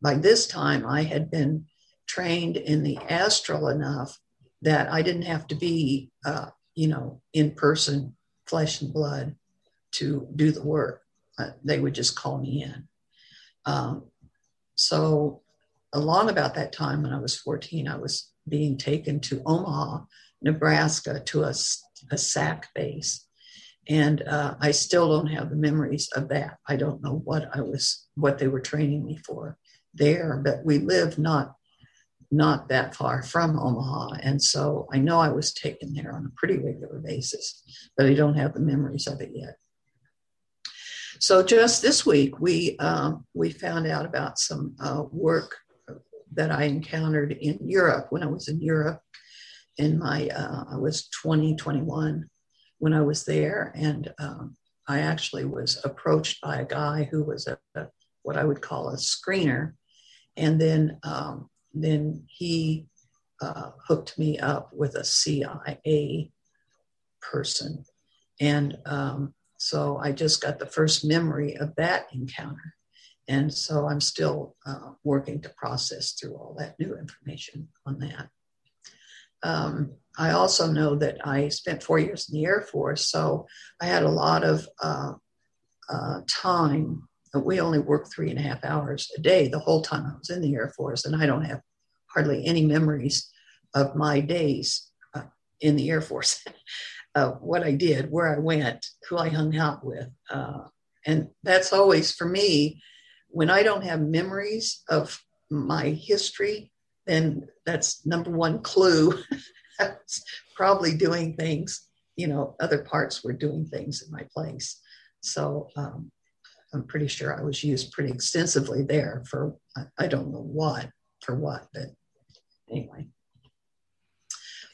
By this time, I had been trained in the astral enough that I didn't have to be, uh, you know, in person, flesh and blood to do the work. Uh, they would just call me in. Um, so, along about that time when I was 14, I was being taken to Omaha, Nebraska, to a, a SAC base. And uh, I still don't have the memories of that. I don't know what I was, what they were training me for there, but we live not not that far from Omaha. And so I know I was taken there on a pretty regular basis, but I don't have the memories of it yet. So just this week, we um, we found out about some uh, work that I encountered in Europe when I was in Europe. In my, uh, I was 20, 21 when I was there, and um, I actually was approached by a guy who was a, a what I would call a screener, and then um, then he uh, hooked me up with a CIA person, and um, so I just got the first memory of that encounter. And so I'm still uh, working to process through all that new information on that. Um, I also know that I spent four years in the Air Force, so I had a lot of uh, uh, time. We only worked three and a half hours a day the whole time I was in the Air Force, and I don't have hardly any memories of my days uh, in the Air Force. uh, what I did, where I went, who I hung out with. Uh, and that's always for me, when I don't have memories of my history, then that's number one clue. probably doing things, you know, other parts were doing things in my place. So um, I'm pretty sure I was used pretty extensively there for, I, I don't know what, for what, but anyway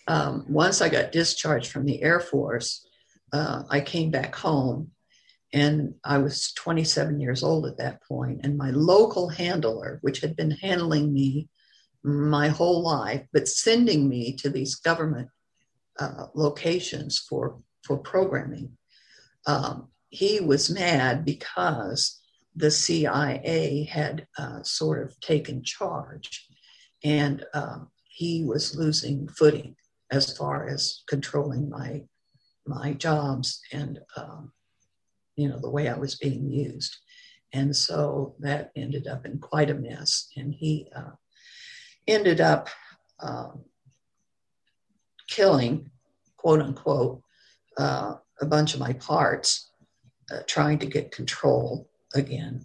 um, once I got discharged from the Air Force, uh, I came back home and I was 27 years old at that point. And my local handler, which had been handling me my whole life, but sending me to these government uh, locations for, for programming, um, he was mad because the CIA had uh, sort of taken charge and uh, he was losing footing as far as controlling my my jobs and um, you know the way I was being used, and so that ended up in quite a mess. And he uh, ended up um, killing, quote unquote, uh, a bunch of my parts, uh, trying to get control again.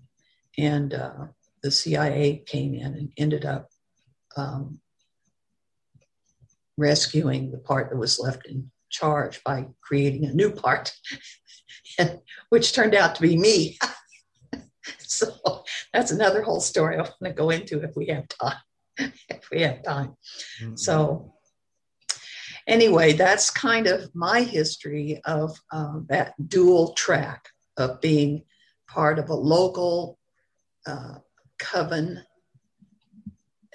And uh, the CIA came in and ended up um, rescuing the part that was left in charge by creating a new part, which turned out to be me. so that's another whole story I want to go into if we have time. if we have time. Mm-hmm. So anyway, that's kind of my history of uh, that dual track of being part of a local uh, coven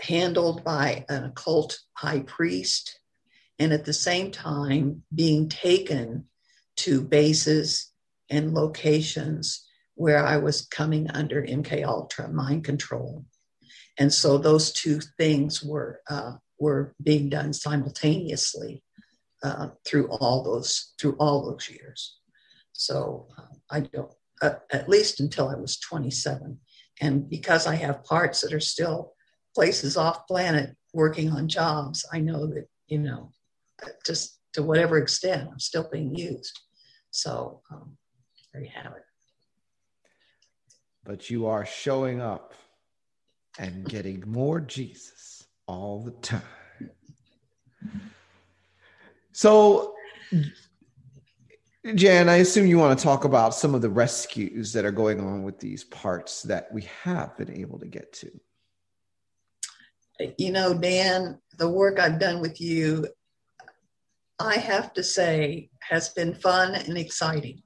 handled by an occult high priest, and at the same time being taken to bases and locations where I was coming under MK Ultra mind control. And so those two things were uh, were being done simultaneously uh, through all those through all those years. So uh, I don't uh, at least until I was 27, and because I have parts that are still places off planet working on jobs, I know that, you know, just to whatever extent, I'm still being used. So um, there you have it. But you are showing up and getting more Jesus all the time. So, Jan, I assume you want to talk about some of the rescues that are going on with these parts that we have been able to get to you know, Dan, the work I've done with you, I have to say, has been fun and exciting.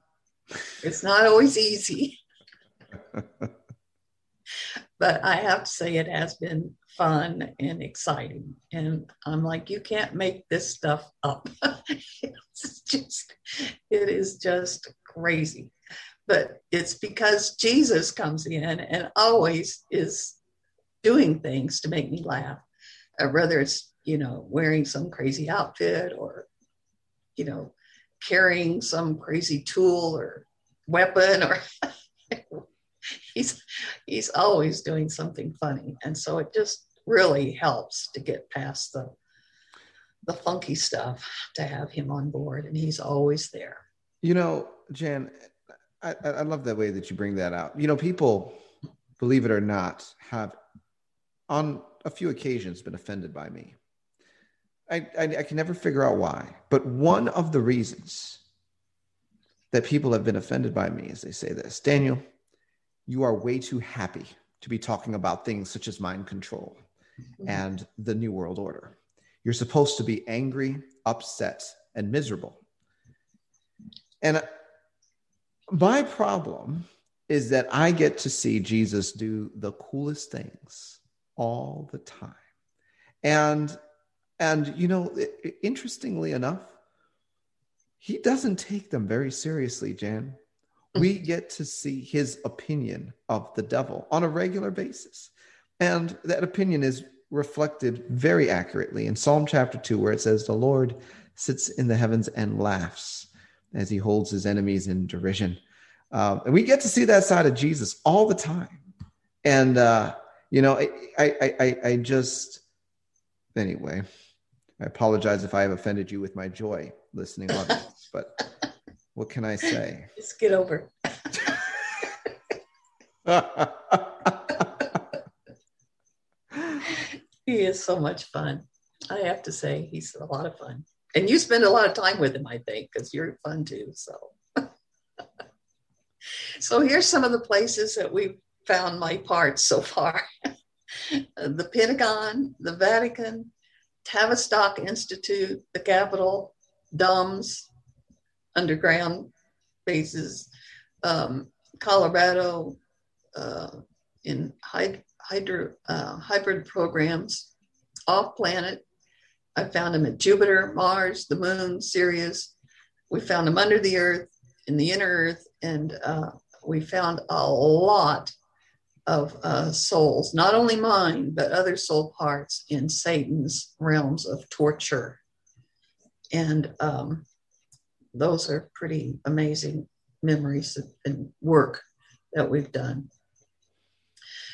It's not always easy. but I have to say it has been fun and exciting. And I'm like, you can't make this stuff up. it's just, it is just crazy. But it's because Jesus comes in and always is doing things to make me laugh, uh, whether it's, you know, wearing some crazy outfit or, you know, carrying some crazy tool or weapon or he's he's always doing something funny. And so it just really helps to get past the the funky stuff to have him on board and he's always there. You know jan I, I love that way that you bring that out. You know people believe it or not have on a few occasions been offended by me I, I, I can never figure out why but one of the reasons that people have been offended by me is they say this daniel you are way too happy to be talking about things such as mind control mm-hmm. and the New World Order. You're supposed to be angry, upset, and miserable. And my problem is that I get to see Jesus do the coolest things all the time. And and you know, interestingly enough, he doesn't take them very seriously, Jan we get to see his opinion of the devil on a regular basis. And that opinion is reflected very accurately in Psalm chapter 2, where it says, The Lord sits in the heavens and laughs as he holds his enemies in derision. Um, and we get to see that side of Jesus all the time. And, uh, you know, I, I, I, I just, anyway, I apologize if I have offended you with my joy listening audience, but what can I say? Just get over. he is so much fun. I have to say, he's a lot of fun. And you spend a lot of time with him, I think, because you're fun too. So, so here's some of the places that we've found my parts so far the Pentagon, the Vatican, Tavistock Institute, the Capitol, DUMBs, underground bases, um, Colorado uh, in hyd- hydro, uh, hybrid programs, off planet. I found them at Jupiter, Mars, the moon, Sirius. We found them under the earth, in the inner earth, and uh, we found a lot of uh, souls, not only mine, but other soul parts in Satan's realms of torture. And um, those are pretty amazing memories and work that we've done.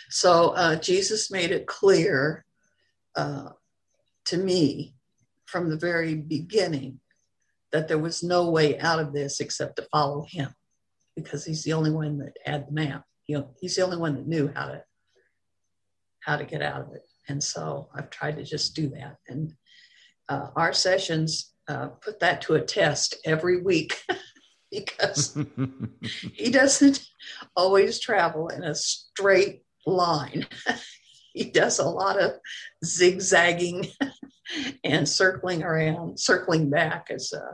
So uh, Jesus made it clear uh, to me from the very beginning that there was no way out of this except to follow him because he's the only one that had the map. You know, he's the only one that knew how to how to get out of it. And so I've tried to just do that. And uh, our sessions uh, put that to a test every week because he doesn't always travel in a straight line. he does a lot of zigzagging and circling around, circling back, as uh,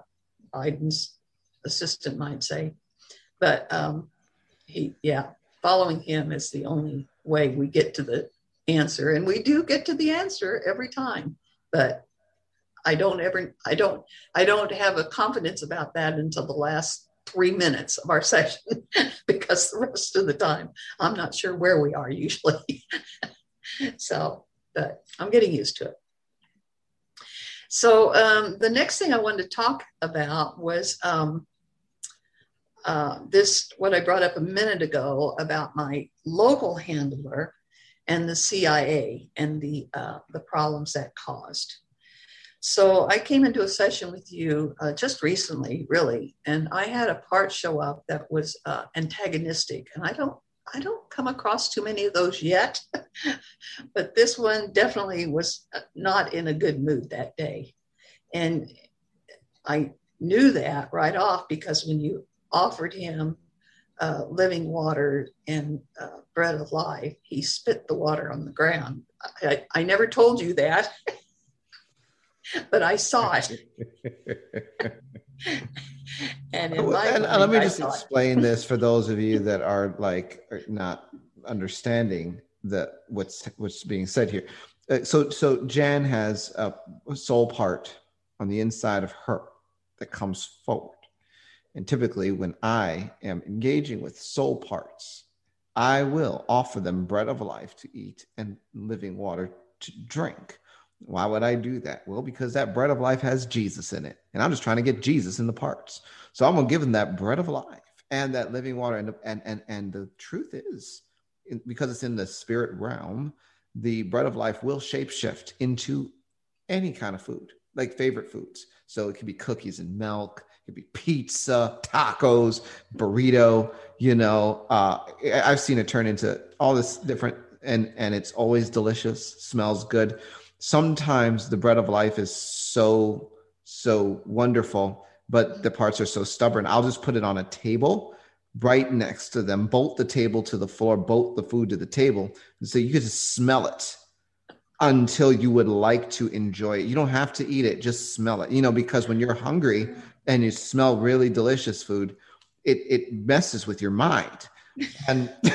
Biden's assistant might say. But um, he, yeah, following him is the only way we get to the answer. And we do get to the answer every time. But I don't ever, I don't, I don't have a confidence about that until the last three minutes of our session because the rest of the time I'm not sure where we are usually. so, but I'm getting used to it. So um, the next thing I wanted to talk about was um, uh, this, what I brought up a minute ago about my local handler and the CIA and the uh, the problems that caused. So I came into a session with you uh, just recently, really, and I had a part show up that was uh, antagonistic, and I don't. I don't come across too many of those yet, but this one definitely was uh, not in a good mood that day. And I knew that right off because when you offered him uh, living water and uh, bread of life, he spit the water on the ground. I, I never told you that. but I saw it. and, and mind, let me just explain this for those of you that are like not understanding. the what's what's being said here. Uh, so so Jan has a soul part on the inside of her that comes forward. And typically, when I am engaging with soul parts, I will offer them bread of life to eat and living water to drink. Why would I do that? Well, because that bread of life has Jesus in it. And I'm just trying to get Jesus in the parts. So I'm going to give them that bread of life and that living water. And, and, and, and the truth is, because it's in the spirit realm, the bread of life will shapeshift into any kind of food, like favorite foods. So it could be cookies and milk, could be pizza, tacos, burrito. You know, uh, I've seen it turn into all this different, and and it's always delicious, smells good. Sometimes the bread of life is so so wonderful but the parts are so stubborn. I'll just put it on a table right next to them bolt the table to the floor bolt the food to the table and so you could just smell it until you would like to enjoy it. You don't have to eat it just smell it. You know because when you're hungry and you smell really delicious food it it messes with your mind and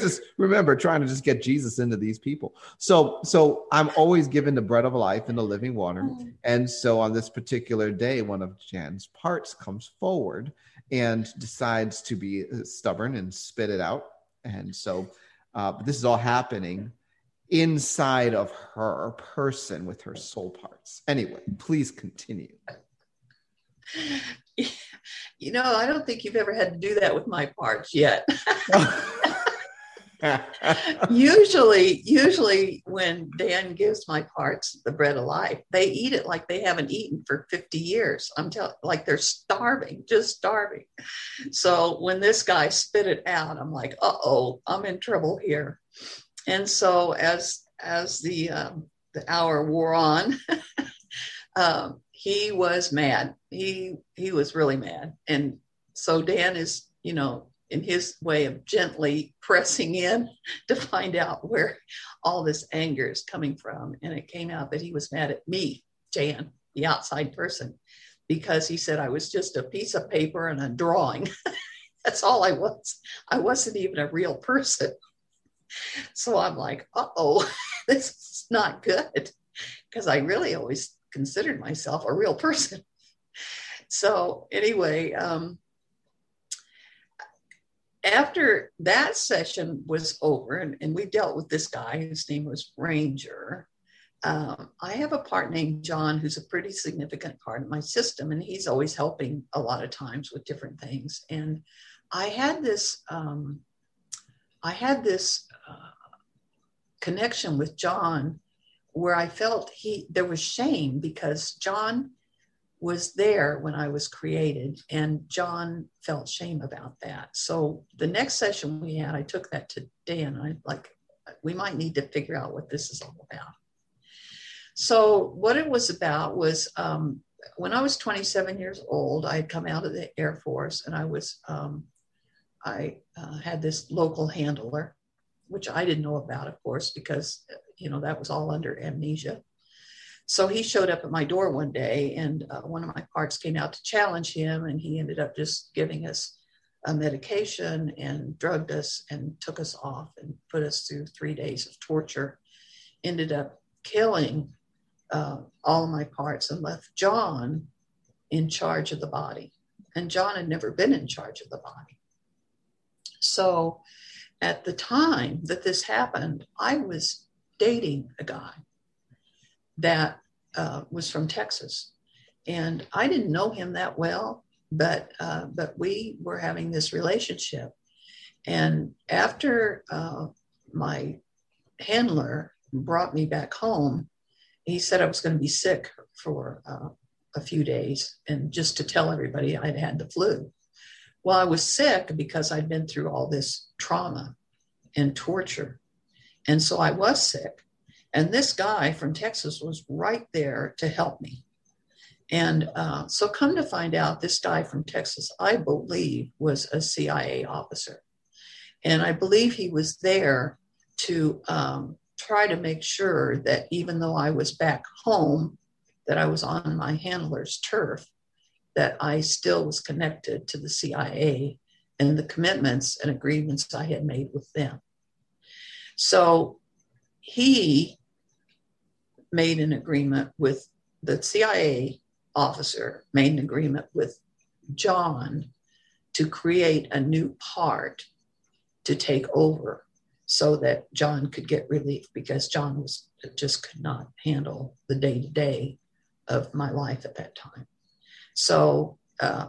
just remember trying to just get Jesus into these people. So so I'm always given the bread of life and the living water. Mm-hmm. And so on this particular day, one of Jan's parts comes forward and decides to be stubborn and spit it out. And so uh, this is all happening inside of her person with her soul parts. Anyway, please continue. You know, I don't think you've ever had to do that with my parts yet. usually, usually when Dan gives my parts the bread of life, they eat it like they haven't eaten for 50 years. I'm telling like they're starving, just starving. So when this guy spit it out, I'm like, uh-oh, I'm in trouble here. And so as as the um, the hour wore on, um, he was mad. He he was really mad. And so Dan is, you know, in his way of gently pressing in to find out where all this anger is coming from. And it came out that he was mad at me, Jan, the outside person, because he said I was just a piece of paper and a drawing. That's all I was. I wasn't even a real person. So I'm like, uh oh, this is not good. Because I really always considered myself a real person. So, anyway, um, after that session was over, and, and we dealt with this guy, whose name was Ranger. Um, I have a part named John who's a pretty significant part of my system, and he's always helping a lot of times with different things. And I had this, um, I had this connection with John where I felt he there was shame because John was there when I was created, and John felt shame about that. So the next session we had, I took that to Dan. I like, we might need to figure out what this is all about. So what it was about was um, when I was 27 years old, I had come out of the Air Force, and I was um, I uh, had this local handler, which I didn't know about, of course, because you know that was all under amnesia. So he showed up at my door one day, and uh, one of my parts came out to challenge him, and he ended up just giving us a medication and drugged us and took us off and put us through three days of torture. Ended up killing uh, all my parts and left John in charge of the body. And John had never been in charge of the body. So at the time that this happened, I was dating a guy that uh, was from Texas. And I didn't know him that well, but, uh, but we were having this relationship. And after uh, my handler brought me back home, he said I was going to be sick for uh, a few days and just to tell everybody I'd had the flu. Well, I was sick because I'd been through all this trauma and torture. And so I was sick. And this guy from Texas was right there to help me. And uh, so, come to find out, this guy from Texas, I believe, was a CIA officer. And I believe he was there to um, try to make sure that even though I was back home, that I was on my handler's turf, that I still was connected to the CIA and the commitments and agreements I had made with them. So he made an agreement with the CIA officer, made an agreement with John to create a new part to take over so that John could get relief because John was just could not handle the day to day of my life at that time. So uh,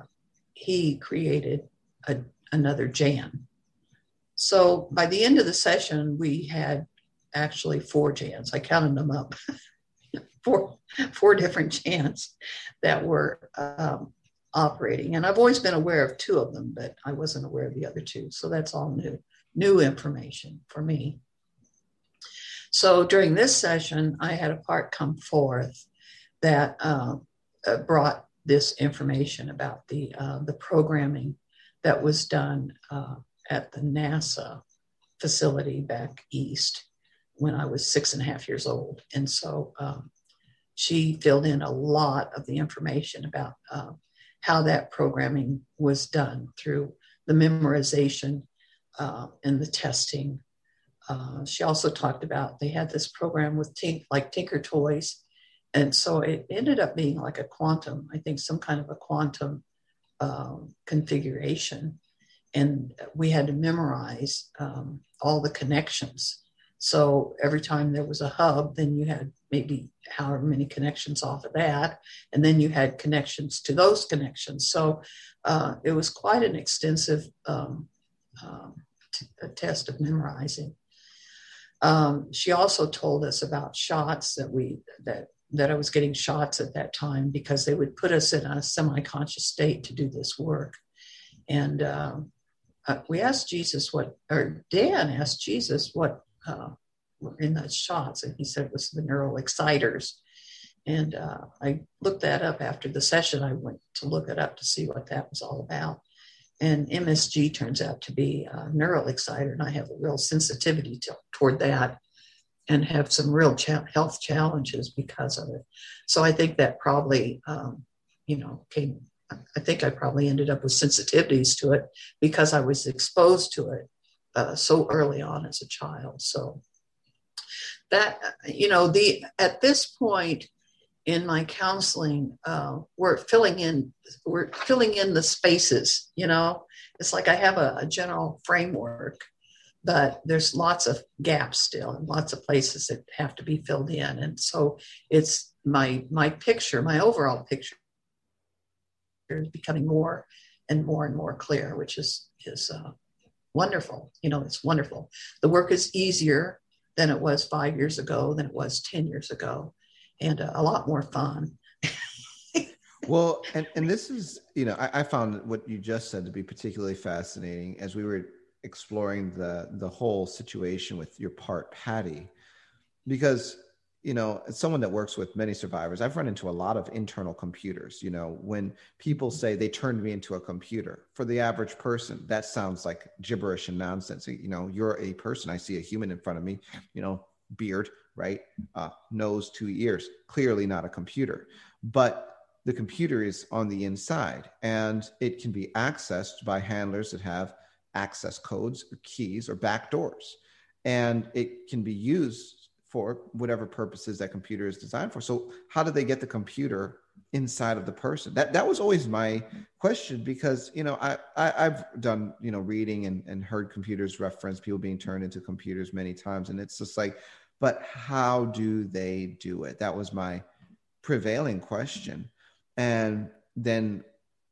he created a, another Jan. So by the end of the session, we had actually four Jans. I counted them up. four, four different Jans that were um, operating. And I've always been aware of two of them, but I wasn't aware of the other two. So that's all new, new information for me. So during this session, I had a part come forth that uh, uh, brought this information about the uh, the programming that was done uh, at the NASA facility back east when I was six and a half years old, and so um, she filled in a lot of the information about uh, how that programming was done through the memorization uh, and the testing. Uh, she also talked about they had this program with tink, like Tinker Toys, and so it ended up being like a quantum. I think some kind of a quantum um, configuration, and we had to memorize um, all the connections. So every time there was a hub, then you had maybe however many connections off of that. And then you had connections to those connections. So uh, it was quite an extensive um, um, test of memorizing. Um, she also told us about shots that we that that I was getting shots at that time because they would put us in a semi-conscious state to do this work. And um, uh, we asked Jesus what, or Dan asked Jesus what uh, in those shots, and he said it was the neural exciters. And uh, I looked that up after the session. I went to look it up to see what that was all about. And MSG turns out to be a neural exciter, and I have a real sensitivity to, toward that and have some real cha- health challenges because of it. So I think that probably, um, you know, came, I think I probably ended up with sensitivities to it because I was exposed to it uh, so early on as a child. So that you know the at this point in my counseling uh, we're filling in we're filling in the spaces you know it's like i have a, a, general framework but there's lots of gaps still and lots of places that have to be filled in. And so it's my my picture my overall picture is becoming more and more and more clear which is is uh, wonderful. You know it's wonderful. The work is easier than it was five years ago, than it was 10 years ago, and uh, a lot more fun. well, and, and this is, you know, I, I found what you just said to be particularly fascinating as we were exploring the the whole situation with your part Patty, because you know, as someone that works with many survivors, I've run into a lot of internal computers. You know, when people say they turned me into a computer, for the average person, that sounds like gibberish and nonsense. You know, you're a person. I see a human in front of me, you know, beard, right? Uh, nose, two ears, clearly not a computer. But the computer is on the inside and it can be accessed by handlers that have access codes or keys or back doors. And it can be used for whatever purposes that computer is designed for. So how do they get the computer inside of the person? That that was always my question because you know I, I have done you know reading and, and heard computers reference people being turned into computers many times, and it's just like, but how do they do it? That was my prevailing question, and then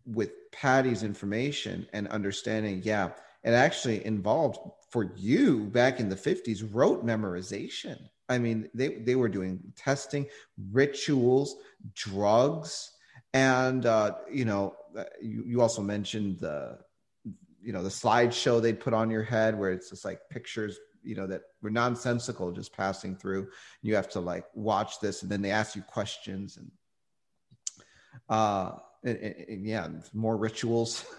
with Patty's information and understanding, yeah, it actually involved for you back in the 50s rote memorization. I mean, they, they were doing testing, rituals, drugs, and uh, you know, uh, you, you also mentioned the you know the slideshow they'd put on your head where it's just like pictures you know that were nonsensical just passing through. You have to like watch this and then they ask you questions and uh and, and, yeah more rituals.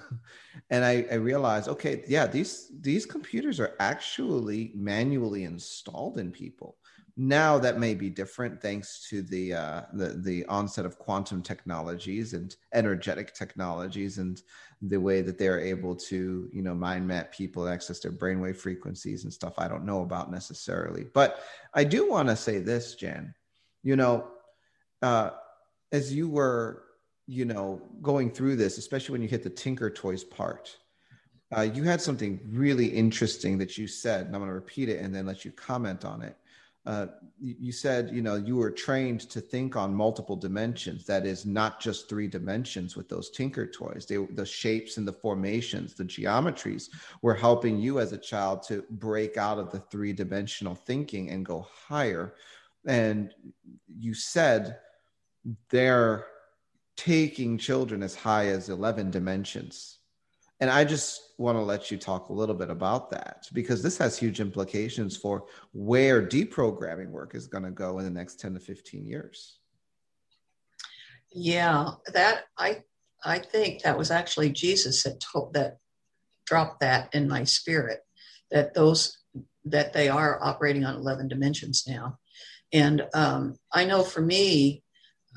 And I, I realized okay yeah these these computers are actually manually installed in people. Now that may be different thanks to the uh, the the onset of quantum technologies and energetic technologies and the way that they're able to you know mind map people access their brainwave frequencies and stuff i don't know about necessarily. But i do want to say this jan you know uh, as you were you know going through this especially when you hit the tinker toys part uh, you had something really interesting that you said, and I'm going to repeat it and then let you comment on it. Uh, you said, you know, you were trained to think on multiple dimensions. That is not just three dimensions with those Tinker toys. They, the shapes and the formations, the geometries were helping you as a child to break out of the three dimensional thinking and go higher. And you said they're taking children as high as 11 dimensions and I just want to let you talk a little bit about that because this has huge implications for where deprogramming work is going to go in the next 10 to 15 years. Yeah, that I I think that was actually Jesus that told that dropped that in my spirit that those that they are operating on 11 dimensions now. And um, I know for me,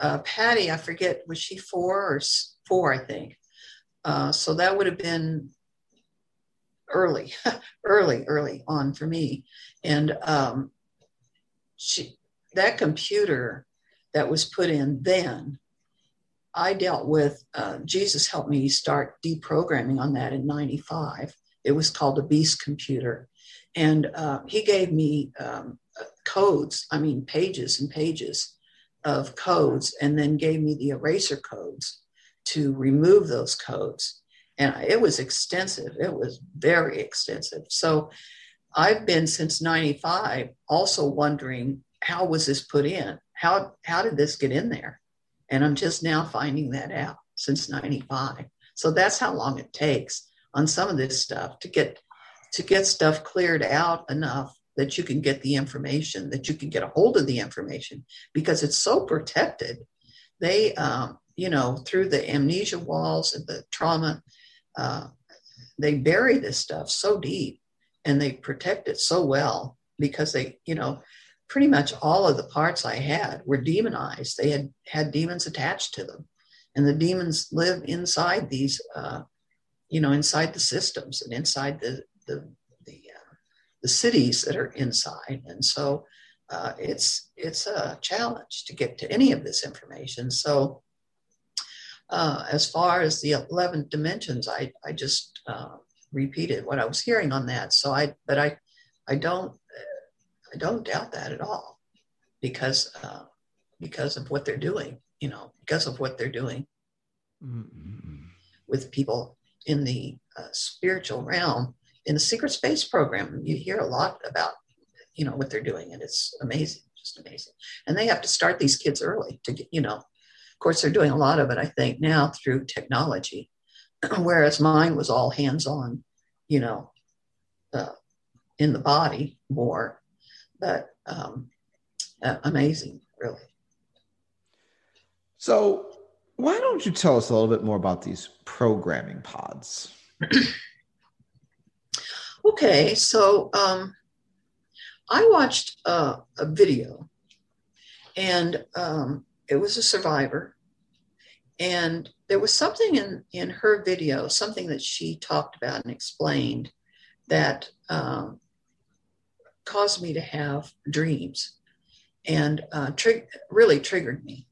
uh, Patty, I forget, was she four or four, I think uh, so that would have been early, early, early on for me. And um, she, that computer that was put in then, I dealt with, uh, Jesus helped me start deprogramming on that in 95. It was called a Beast computer. And uh, he gave me um, codes, I mean, pages and pages of codes, and then gave me the eraser codes to remove those codes. And it was extensive, it was very extensive. So I've been since 95 also wondering how was this put in? How, how did this get in there? And I'm just now finding that out since 95. So that's how long it takes on some of this stuff to get to get stuff cleared out enough that you can get the information, that you can get a hold of the information because it's so protected. They um, you know, through the amnesia walls and the trauma, uh, they bury this stuff so deep and they protect it so well because they, you know, pretty much all of the parts I had were demonized. They had had demons attached to them, and the demons live inside these, uh, you know, inside the systems and inside the the the, cities that are inside. And so uh, it's it's a challenge to get to any of this information. So uh, as far as the 11 dimensions, I, I just uh, repeated what I was hearing on that. So I, but I, I don't, I don't doubt that at all because, uh, because of what they're doing, you know, because of what they're doing mm-hmm. with people in the uh, spiritual realm. In the secret space program, you hear a lot about, you know, what they're doing, and it's amazing, just amazing. And they have to start these kids early to get, you know, Of course, they're doing a lot of it, I think, now through technology, whereas mine was all hands on, you know, uh, in the body more. But um, uh, amazing, really. So, why don't you tell us a little bit more about these programming pods? okay, so um, I watched uh, a video, and um, it was a survivor. And there was something in, in her video, something that she talked about and explained that um, caused me to have dreams and uh, really triggered me.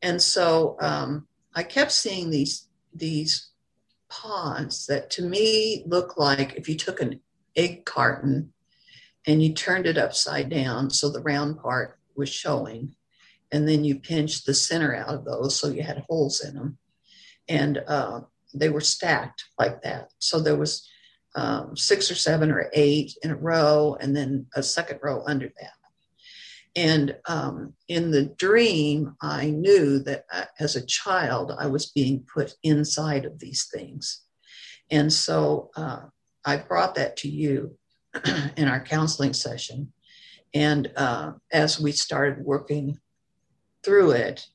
And so um, I kept seeing these, these pods that to me look like if you took an egg carton and you turned it upside down so the round part was showing. And then you pinched the center out of those so you had holes in them and uh, they were stacked like that. So there was um, six or seven or eight in a row and then a second row under that. And um, in the dream i knew that uh, as a child i was being put inside of these things. And so uh, i brought that to you in our counseling session and uh, as we started working through it,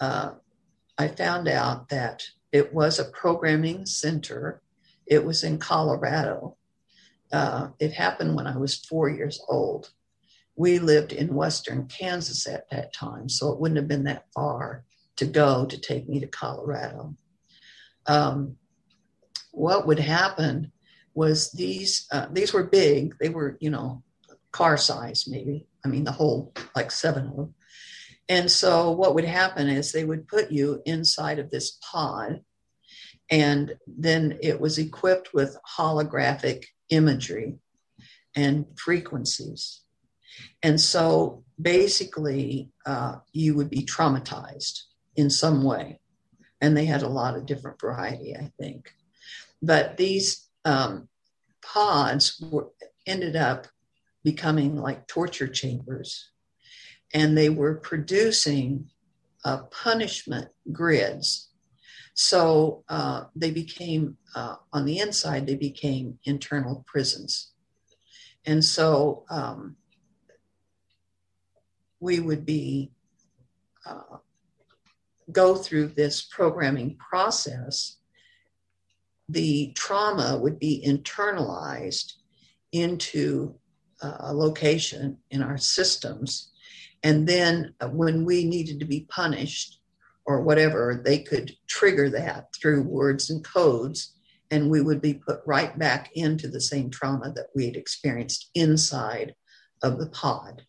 uh, I found out that it was a programming center. It was in Colorado. Uh, it happened when I was four years old. we lived in western Kansas at that time, so it wouldn't have been that far to go to take me to Colorado. Um, what would happen was these uh, these were big. They were you know car size maybe. I mean the whole like seven of them. And so what would happen is they would put you inside of this pod, and then it was equipped with holographic imagery and frequencies. And so basically, uh, you would be traumatized in some way. And they had a lot of different variety, I think. But these um, pods were, ended up becoming like torture chambers. And they were producing uh, punishment grids. So uh, they became, uh, on the inside, they became internal prisons. And so um, we would be uh, go through this programming process. The trauma would be internalized into uh, a location in our systems. And then uh, when we needed to be punished or whatever, they could trigger that through words and codes and we would be put right back into the same trauma that we had experienced inside of the pod.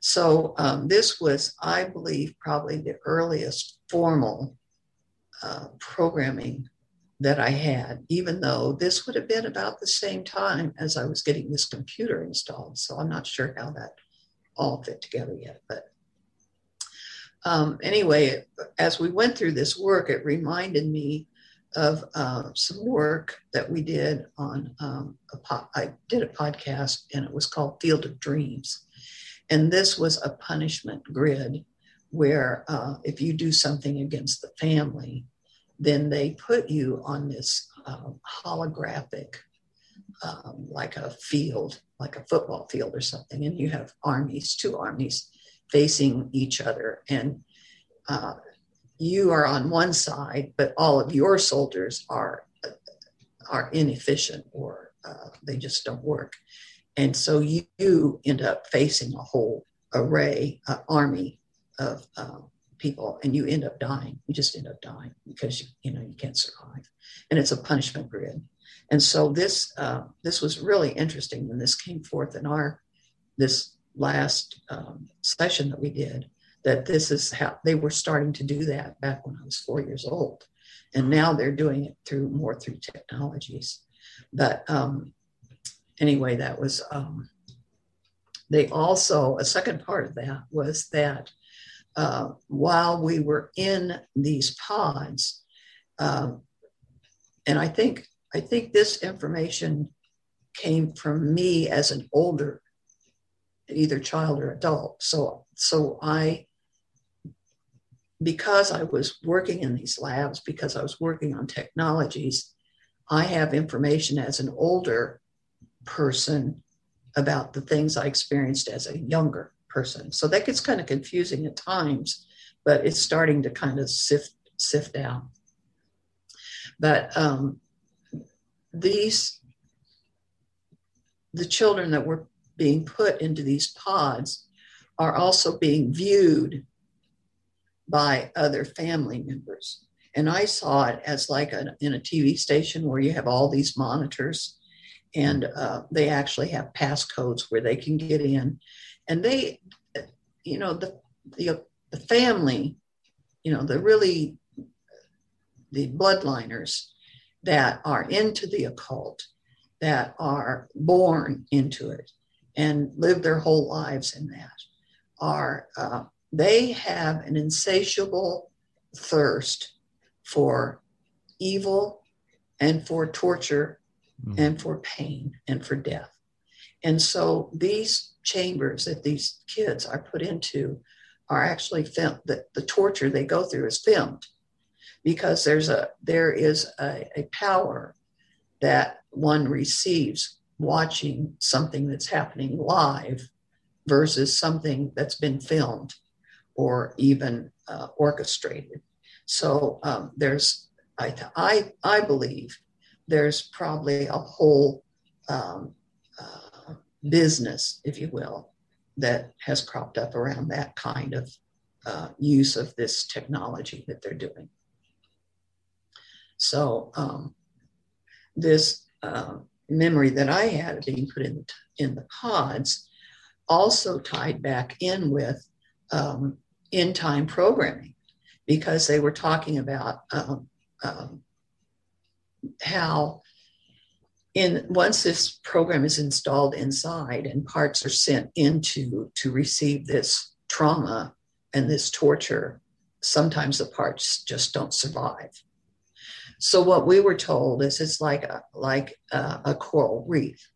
So um, this was, I believe, probably the earliest formal uh, programming that I had, even though this would have been about the same time as I was getting this computer installed. So I'm not sure how that all fit together yet. But um, anyway, as we went through this work, it reminded me of uh, some work that we did on um, a po- I did a podcast and it was called Field of Dreams, and this was a punishment grid where uh, if you do something against the family, then they put you on this um, holographic, um, like a field, like a football field or something, and you have armies, two armies facing each other, and uh, you are on one side, but all of your soldiers are are inefficient or uh, they just don't work, and so you, you, end up facing a whole array, uh, army of uh, people, and you end up dying. You just end up dying because you you know you can't survive, and it's a punishment grid. And so this uh, this was really interesting when this came forth in our this last um, session that we did that this is how they were starting to do that back when I was four years old. And now they're doing it through more through technologies. But um, anyway, that was, um, they also, a second part of that was that uh, while we were in these pods, um, and I think, I think this information came from me as an older either child or adult. So so I because I was working in these labs, because I was working on technologies, I have information as an older person about the things I experienced as a younger person. So that gets kind of confusing at times, but it's starting to kind of sift sift out. But um, these the children that were being put into these pods are also being viewed by other family members. And I saw it as like a, in a TV station where you have all these monitors and uh, they actually have passcodes where they can get in. And they, you know, the, the, the family, you know, the really, the bloodliners that are into the occult, that are born into it and live their whole lives in that, are uh, they have an insatiable thirst for evil and for torture mm. and for pain and for death. And so these chambers that these kids are put into are actually filmed. The, the torture they go through is filmed because there's a there is a, a power that one receives watching something that's happening live versus something that's been filmed or even uh, orchestrated. So um, there's, I, I, I believe, there's probably a whole um, uh, business, if you will, that has cropped up around that kind of uh, use of this technology that they're doing. So um, this uh, memory that I had of being put in in the pods also tied back in with um, end time programming because they were talking about um, um, how in once this program is installed inside and parts are sent into to receive this trauma and this torture sometimes the parts just don't survive. So what we were told is it's like a like a, a coral reef.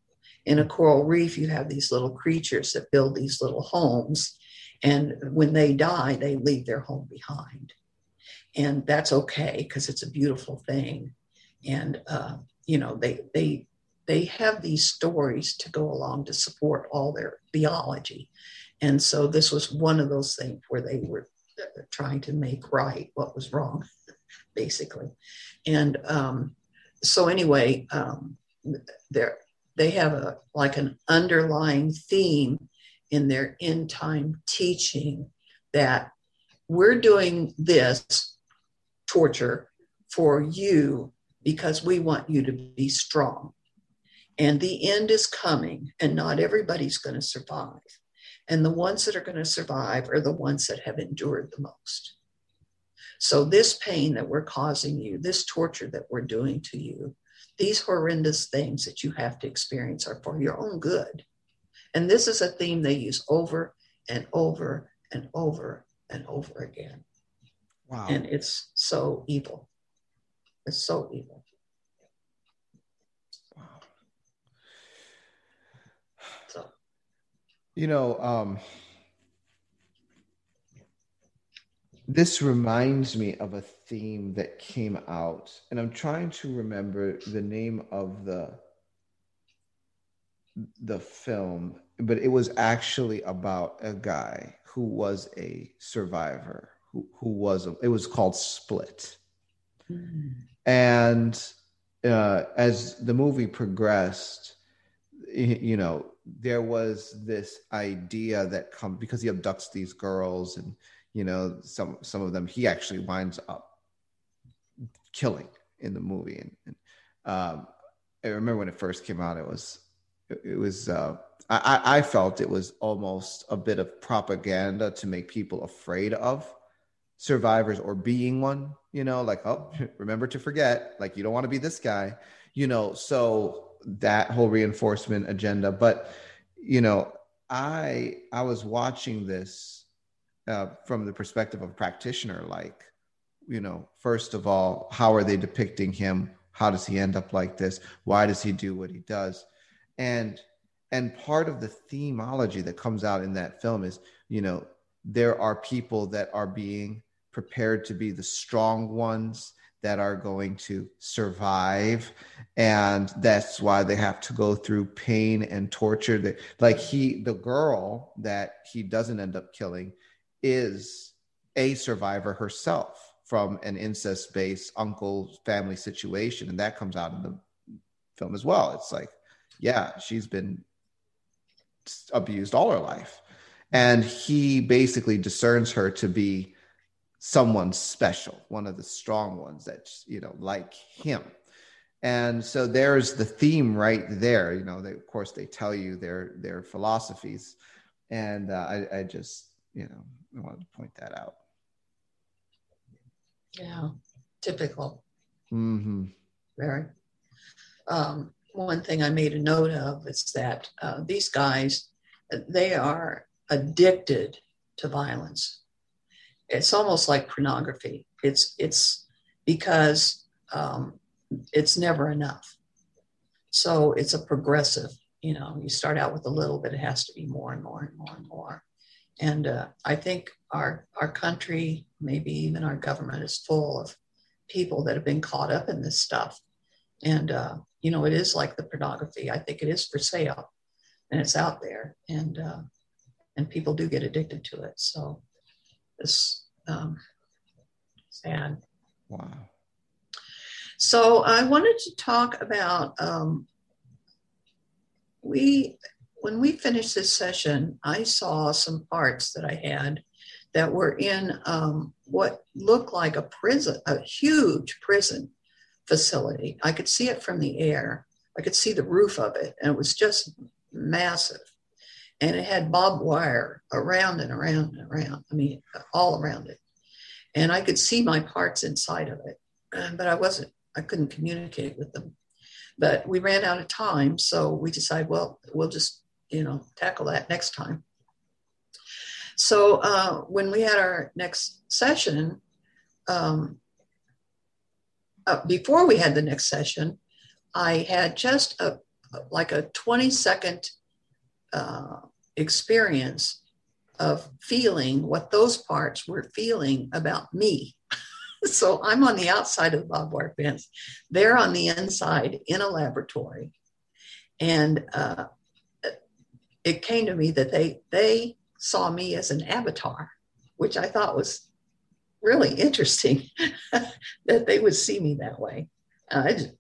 In a coral reef you have these little creatures that build these little homes and when they die they leave their home behind. And that's okay because it's a beautiful thing. And uh, you know they they they have these stories to go along to support all their theology. And so this was one of those things where they were uh, trying to make right what was wrong basically. And um, so anyway um, there they have a like an underlying theme in their end time teaching that we're doing this torture for you because we want you to be strong. And the end is coming, and not everybody's going to survive. And the ones that are going to survive are the ones that have endured the most. So, this pain that we're causing you, this torture that we're doing to you, these horrendous things that you have to experience are for your own good. And this is a theme they use over and over and over and over again. Wow. And it's so evil. It's so evil. Wow. So, you know, um, this reminds me of a theme that came out, and I'm trying to remember the name of the the film, but it was actually about a guy who was a survivor, who who was a, it was called Split. Mm-hmm. And uh, as the movie progressed, you know, there was this idea that come because he abducts these girls, and you know, some some of them he actually winds up killing in the movie. And, and um, I remember when it first came out, it was it, was. Uh, I, I felt it was almost a bit of propaganda to make people afraid of survivors or being one you know like oh remember to forget like you don't want to be this guy you know so that whole reinforcement agenda. But you know i i was watching this uh, from the perspective of a practitioner like you know first of all how are they depicting him? How does he end up like this? Why does he do what he does? And and part of the themology that comes out in that film is you know there are people that are being prepared to be the strong ones that are going to survive. And that's why they have to go through pain and torture. That like he the girl that he doesn't end up killing is a survivor herself from an incest based uncle family situation. And that comes out in the film as well. It's like yeah she's been abused all her life. And he basically discerns her to be someone special, one of the strong ones that, you know, like him. And so there's the theme right there. You know, they, of course, they tell you their their philosophies, and uh, I, I just, you know, I wanted to point that out. Yeah, typical. Mm-hmm. Very. Um, one thing I made a note of is that uh, these guys, they are addicted to violence it's almost like pornography. It's it's because um, it's never enough. So it's a progressive. You know, you start out with a little, but it has to be more and more and more and more. And uh, I think our our country, maybe even our government, is full of people that have been caught up in this stuff. And uh, you know, it is like the pornography. I think it is for sale, and it's out there, and uh, and people do get addicted to it. So it's um, sad. Wow. So I wanted to talk about um, we when we finished this session, I saw some parts that I had that were in um, what looked like a prison, a huge prison facility. I could see it from the air. I could see the roof of it, and it was just massive. And it had barbed wire around and around and around. I mean, all around it. And I could see my parts inside of it, but I wasn't, I couldn't communicate with them. But we ran out of time, so we decided, well, we'll just, you know, tackle that next time. So uh, when we had our next session, um, uh, before we had the next session, I had just a like a 20 second uh, experience of feeling what those parts were feeling about me. so I'm on the outside of the barbed wire fence. They're on the inside in a laboratory. And uh, it came to me that they, they saw me as an avatar, which I thought was really interesting that they would see me that way. Uh, I, just,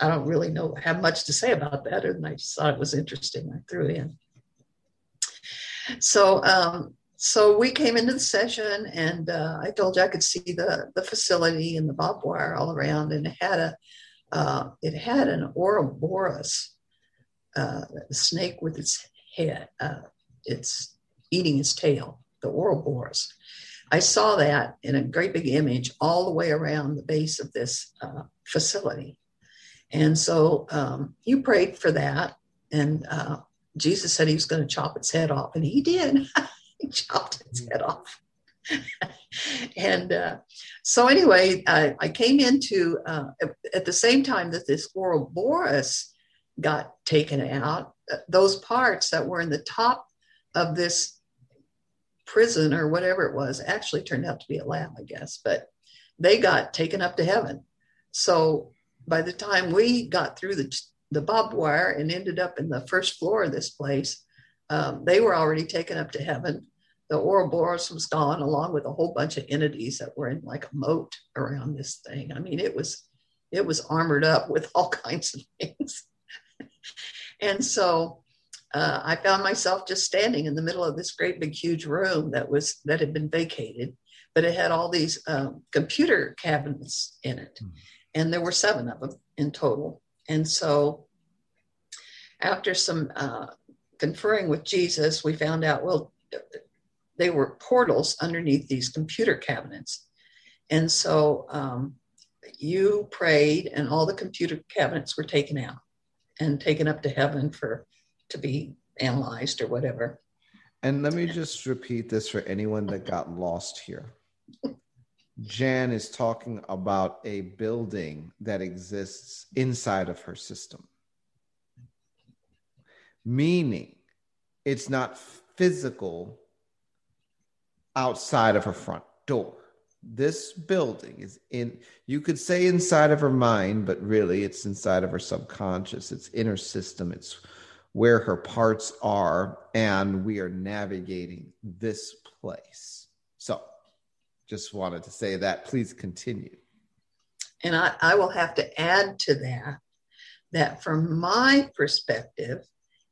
I don't really know have much to say about that, and I just thought it was interesting. I threw it in. So, um, so we came into the session, and uh, I told you I could see the the facility and the barbed wire all around, and it had a uh, it had an Ouroboros, uh, snake with its head, uh, it's eating its tail, the Ouroboros. I saw that in a great big image all the way around the base of this uh, facility. And so um, you prayed for that. And uh, Jesus said he was going to chop its head off. And he did. he chopped its head off. and uh, so, anyway, I, I came into, uh, at the same time that this Ouroboros got taken out, uh, those parts that were in the top of this prison or whatever it was actually turned out to be a lab, I guess, but they got taken up to heaven. So by the time we got through the, the barbed wire and ended up in the first floor of this place, um, they were already taken up to heaven. The Ouroboros was gone, along with a whole bunch of entities that were in like a moat around this thing. I mean, it was it was armored up with all kinds of things. and so uh, I found myself just standing in the middle of this great big huge room that was that had been vacated, but it had all these um, computer cabinets in it, mm-hmm. And there were seven of them in total. And so, after some uh, conferring with Jesus, we found out well, they were portals underneath these computer cabinets, and so um, you prayed, and all the computer cabinets were taken out and taken up to heaven for to be analyzed or whatever. And let me just repeat this for anyone that got lost here. Jan is talking about a building that exists inside of her system, meaning it's not physical outside of her front door. This building is in, you could say inside of her mind, but really it's inside of her subconscious, it's inner system, it's where her parts are, and we are navigating this place. So, just wanted to say that. Please continue. And I, I will have to add to that that from my perspective,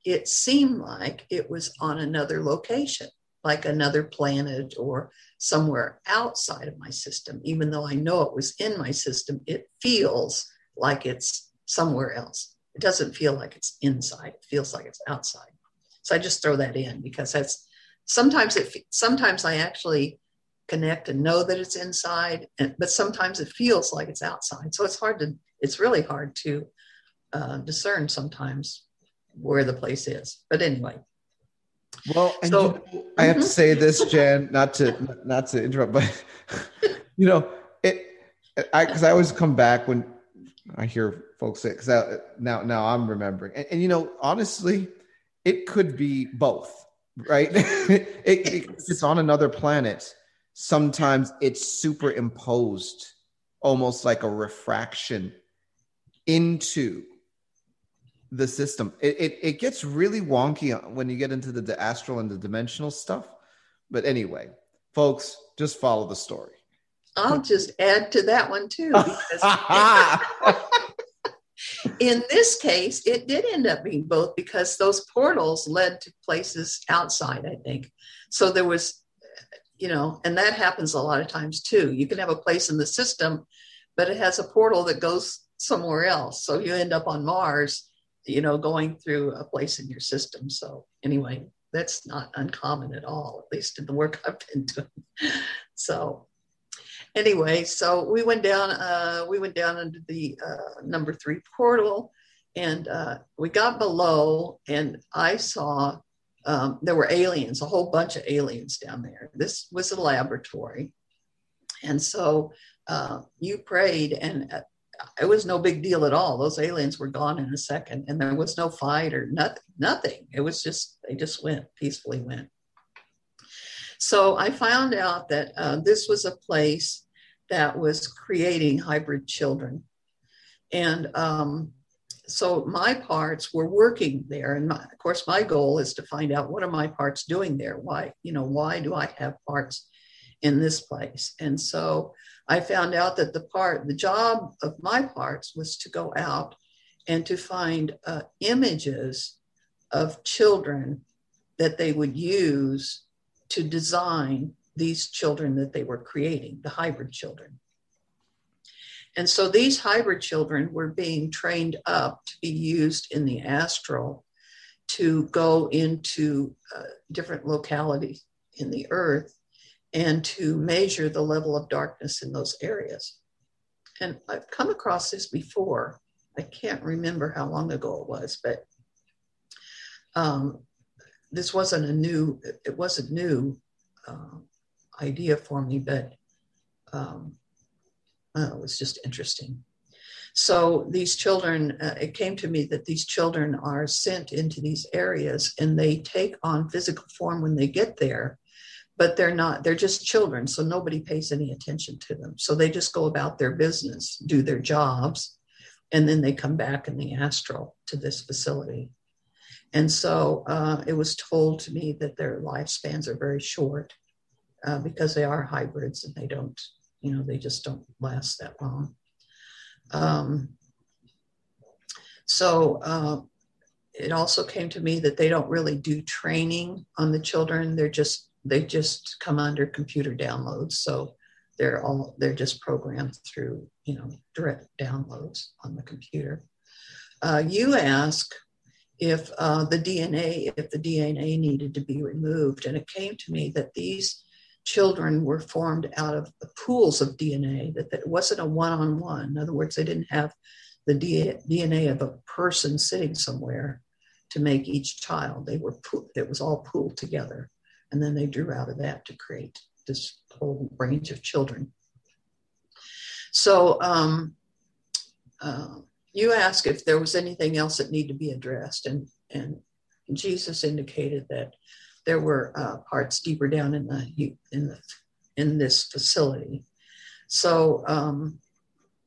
it seemed like it was on another location, like another planet or somewhere outside of my system. Even though I know it was in my system, it feels like it's somewhere else. It doesn't feel like it's inside. It feels like it's outside. So I just throw that in because that's sometimes it sometimes I actually connect and know that it's inside, and, but sometimes it feels like it's outside. So it's hard to it's really hard to uh, discern sometimes where the place is. But anyway. Well, so, you know, I have to say this, Jan, not to not to interrupt, but you know, it I because I always come back when I hear folks say because now now I'm remembering, and, and, you know, honestly, it could be both, right? it, it, it's on another planet. Sometimes it's superimposed, almost like a refraction into the system. It, it, it gets really wonky when you get into the, the astral and the dimensional stuff. But anyway, folks, just follow the story. I'll just add to that one too. In this case, it did end up being both because those portals led to places outside, I think. So there was, you know, and that happens a lot of times too. You can have a place in the system, but it has a portal that goes somewhere else. So you end up on Mars, you know, going through a place in your system. So anyway, that's not uncommon at all, at least in the work I've been doing. So anyway, so we went down, uh, we went down into the uh, number three portal and uh, we got below and I saw um, there were aliens, a whole bunch of aliens down there. This was a laboratory. And so uh, you prayed and uh, it was no big deal at all. Those aliens were gone in a second, and there was no fight or nothing. Nothing. It was just they just went peacefully went. So I found out that uh, this was a place that was creating hybrid children, and um, so my parts were working there. And my, of course, my goal is to find out what are my parts doing there. Why, you know, why do I have parts in this place? And so I found out that the part, the job of my parts was to go out and to find uh, images of children that they would use to design these children that they were creating, the hybrid children. And so these hybrid children were being trained up to be used in the astral to go into uh, different localities in the earth and to measure the level of darkness in those areas. And I've come across this before. I can't remember how long ago it was, but um, this wasn't a new, it was a new uh, idea for me, but um, it was just interesting. So these children, uh, it came to me that these children are sent into these areas and they take on physical form when they get there but they're not they're just children so nobody pays any attention to them so they just go about their business do their jobs and then they come back in the astral to this facility and so uh, it was told to me that their lifespans are very short uh, because they are hybrids and they don't you know they just don't last that long um, so uh, it also came to me that they don't really do training on the children they're just they just come under computer downloads. So they're all they're just programmed through you know direct downloads on the computer. Uh, you ask if uh, the DNA if the DNA needed to be removed, and it came to me that these children were formed out of pools of DNA. That, that it wasn't a one-on-one. In other words, they didn't have the DNA of a person sitting somewhere to make each child. They were it was all pooled together. And then they drew out of that to create this whole range of children. So um, uh, you ask if there was anything else that needed to be addressed, and and Jesus indicated that there were uh, parts deeper down in the in the in this facility. So um,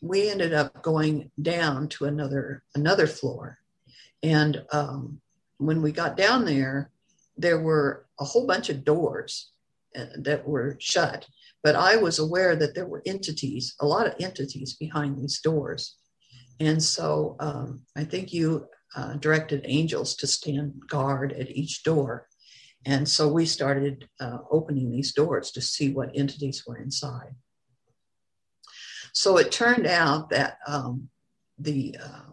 we ended up going down to another another floor, and um, when we got down there, there were a whole bunch of doors uh, that were shut, but I was aware that there were entities, a lot of entities behind these doors. And so um, I think you uh, directed angels to stand guard at each door. And so we started uh, opening these doors to see what entities were inside. So it turned out that um, the uh,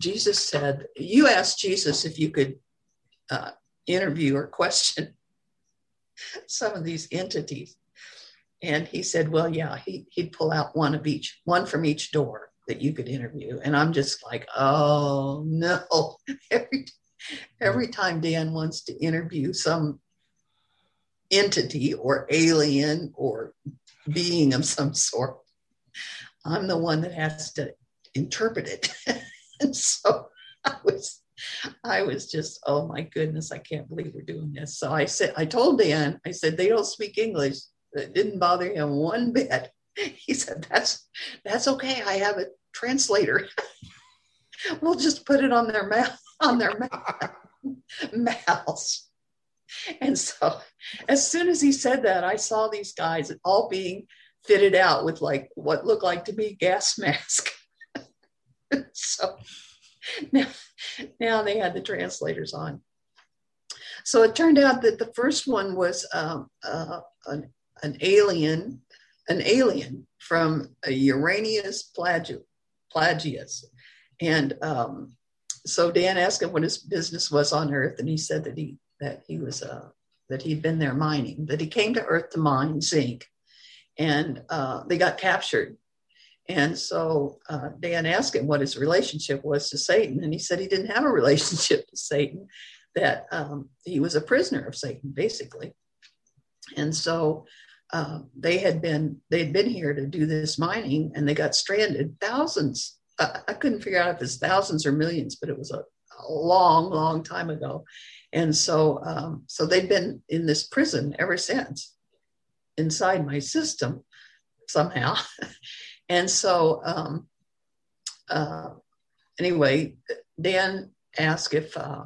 Jesus said, You asked Jesus if you could uh, interview or question some of these entities. And he said, Well, yeah, he, he'd pull out one of each, one from each door that you could interview. And I'm just like, Oh no. every, every time Dan wants to interview some entity or alien or being of some sort, I'm the one that has to interpret it. and so I was I was just, oh my goodness, I can't believe we're doing this. So I said, I told Dan, I said, they don't speak English. It didn't bother him one bit. He said, that's that's okay. I have a translator. we'll just put it on their mouth on their mouths. And so as soon as he said that, I saw these guys all being fitted out with like what looked like to be gas mask. so now, now they had the translators on. So it turned out that the first one was um, uh, an, an alien, an alien from a Uranus Plagius. And um, so Dan asked him what his business was on Earth, and he said that he that he was uh, that he'd been there mining, that he came to Earth to mine zinc, and uh, they got captured. And so uh, Dan asked him what his relationship was to Satan, and he said he didn't have a relationship to Satan, that um, he was a prisoner of Satan, basically. And so uh, they had been they had been here to do this mining, and they got stranded. Thousands, I couldn't figure out if it's thousands or millions, but it was a, a long, long time ago. And so, um, so they've been in this prison ever since, inside my system somehow. and so, um, uh, anyway, Dan asked if uh,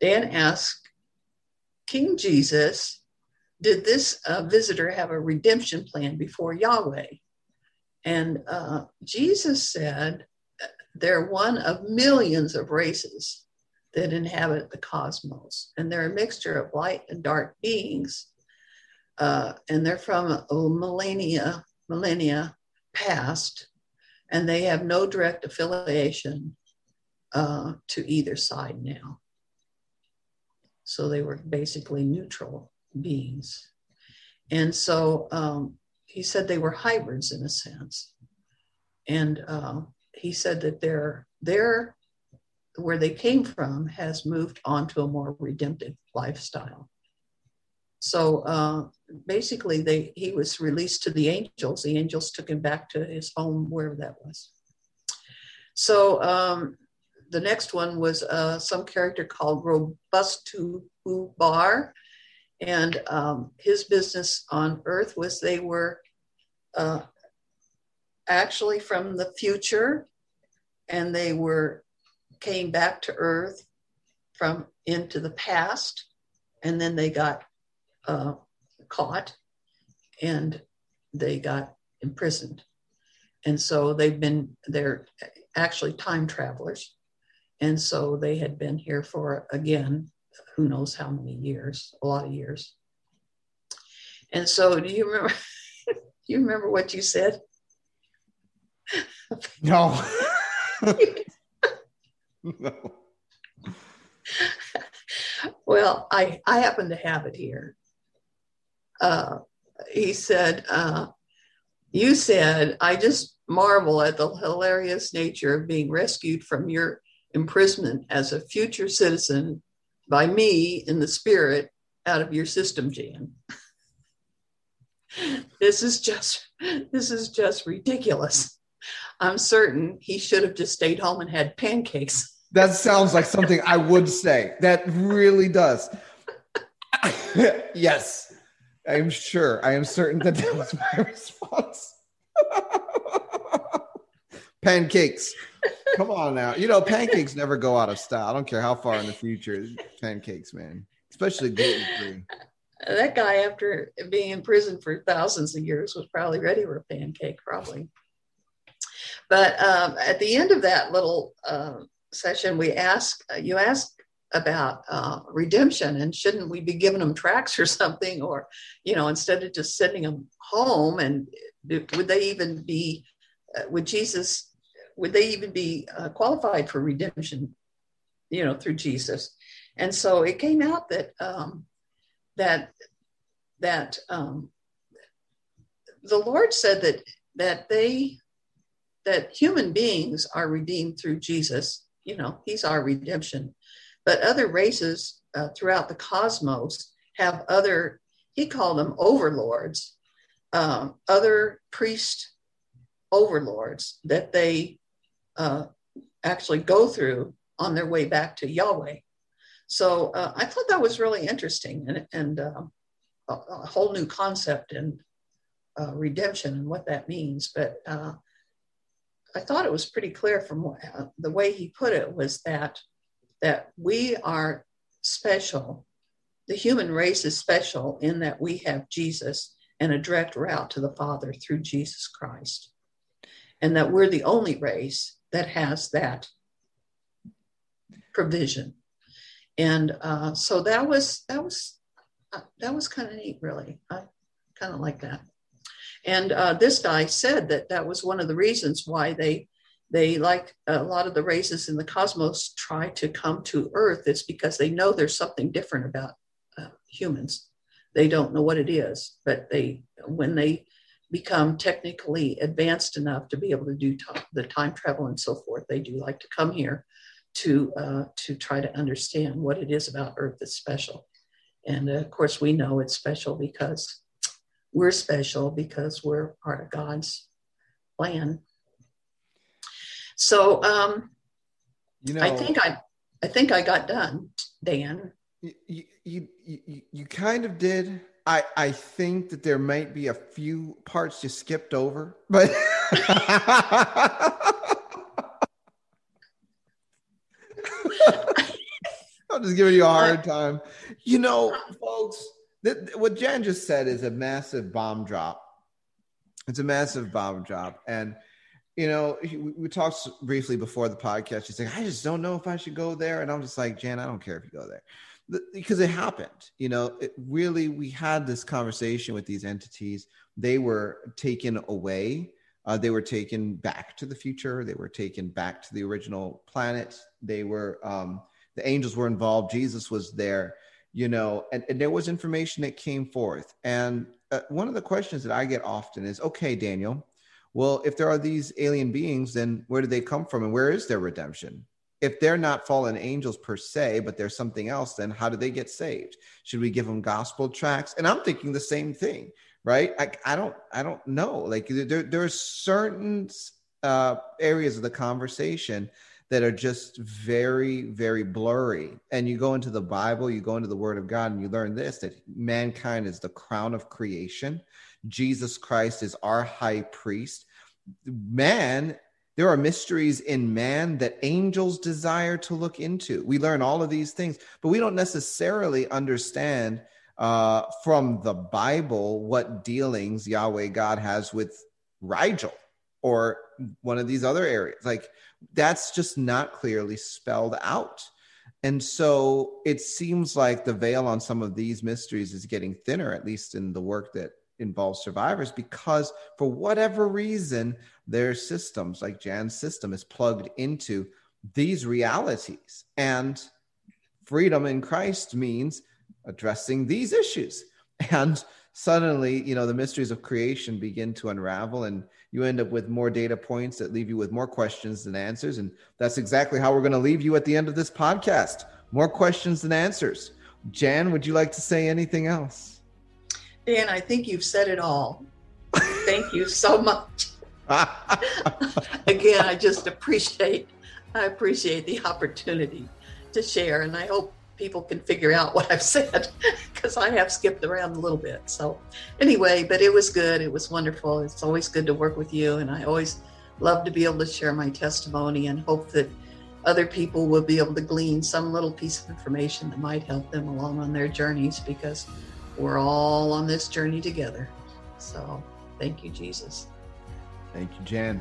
Dan asked King Jesus, did this uh, visitor have a redemption plan before Yahweh? And uh, Jesus said, they're one of millions of races that inhabit the cosmos. And they're a mixture of light and dark beings. Uh, and they're from a millennia, millennia past, and they have no direct affiliation uh, to either side now. So they were basically neutral beings. And so um, he said they were hybrids in a sense. And uh, he said that they're, they're where they came from has moved on to a more redemptive lifestyle. So uh, basically, they he was released to the angels. The angels took him back to his home, wherever that was. So um, the next one was uh, some character called Robustu Bar, and um, his business on Earth was they were uh, actually from the future, and they were came back to Earth from into the past, and then they got uh, caught and they got imprisoned. And so they've been, they're actually time travelers. And so they had been here for, again, who knows how many years, a lot of years. And so do you remember, do you remember what you said? No. no. well, I, I happen to have it here. Uh, he said, uh, You said, I just marvel at the hilarious nature of being rescued from your imprisonment as a future citizen by me in the spirit out of your system, Jan. this is just this is just ridiculous. I'm certain he should have just stayed home and had pancakes. That sounds like something I would say. That really does. yes. I am sure. I am certain that that was my response. pancakes. Come on now. You know, pancakes never go out of style. I don't care how far in the future. Pancakes, man. Especially gluten free. That guy, after being in prison for thousands of years, was probably ready for a pancake, probably. But um, at the end of that little uh, session, we asked, uh, you asked about uh, redemption and shouldn't we be giving them tracks or something, or, you know, instead of just sending them home and would they even be, uh, would Jesus, would they even be uh, qualified for redemption, you know, through Jesus? And so it came out that, um, that, that um, the Lord said that, that they that human beings are redeemed through Jesus. You know, he's our redemption. But other races uh, throughout the cosmos have other, he called them overlords, um, other priest overlords that they uh, actually go through on their way back to Yahweh. So uh, I thought that was really interesting and, and uh, a, a, whole new concept in uh, redemption and what that means. But uh, I thought it was pretty clear from what, the way he put it was that that we are special. The human race is special in that we have Jesus and a direct route to the Father through Jesus Christ, and that we're the only race that has that provision. And uh, so that was that was uh, that was kind of neat, really. I kind of like that. And uh, this guy said that that was one of the reasons why they they like a lot of the races in the cosmos try to come to Earth. It's because they know there's something different about uh, humans. They don't know what it is, but they when they become technically advanced enough to be able to do t- the time travel and so forth, they do like to come here to uh, to try to understand what it is about Earth that's special. And uh, of course, we know it's special because we're special because we're part of God's plan. So, um, you know, I think I, I think I got done, Dan. You, you, you, you kind of did. I, I think that there might be a few parts you skipped over, but I'm just giving you a hard time. You know, folks, th- what Jan just said is a massive bomb drop. It's a massive bomb drop. And, you know, we, we talked briefly before the podcast. She's like, I just don't know if I should go there. And I'm just like, Jan, I don't care if you go there because it happened you know it really we had this conversation with these entities. They were taken away. Uh, they were taken back to the future. They were taken back to the original planet. They were um, the angels were involved. Jesus was there you know and, and there was information that came forth. And uh, one of the questions that i get often is okay daniel well if there are these alien beings then where do they come from and where is their redemption if they're not fallen angels per se but there's something else then how do they get saved should we give them gospel tracts and i'm thinking the same thing right i, I don't i don't know like there, there are certain uh, areas of the conversation that are just very, very blurry. And you go into the Bible, you go into the Word of God, and you learn this that mankind is the crown of creation. Jesus Christ is our high priest. Man, there are mysteries in man that angels desire to look into. We learn all of these things, but we don't necessarily understand uh, from the Bible what dealings Yahweh God has with Rigel or one of these other areas. Like that's just not clearly spelled out. And so it seems like the veil on some of these mysteries is getting thinner, at least in the work that involves survivors, because for whatever reason, their systems, like Jan's system, is plugged into these realities. And freedom in Christ means addressing these issues. And suddenly, you know, the mysteries of creation begin to unravel and you end up with more data points that leave you with more questions than answers. And that's exactly how we're going to leave you at the end of this podcast. More questions than answers. Jan, would you like to say anything else? Dan, I think you've said it all. Thank you so much. Again, I just appreciate I appreciate the opportunity to share and I hope people can figure out what I've said because I have skipped around a little bit. So, anyway, but it was good. It was wonderful. It's always good to work with you. And I always love to be able to share my testimony and hope that other people will be able to glean some little piece of information that might help them along on their journeys because we're all on this journey together. So, thank you, Jesus. Thank you, Jan.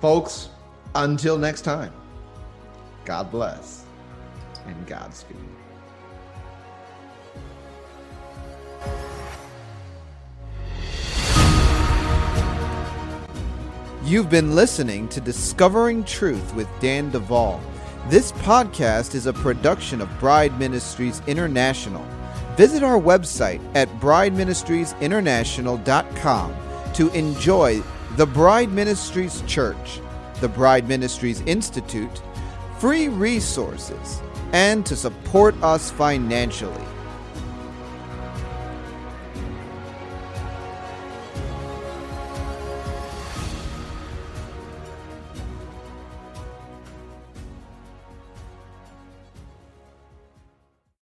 Folks, until next time, God bless and Godspeed. You've been listening to Discovering Truth with Dan Duval. This podcast is a production of Bride Ministries International. Visit our website at brideministriesinternational.com to enjoy the Bride Ministries Church, the Bride Ministries Institute, free resources, and to support us financially.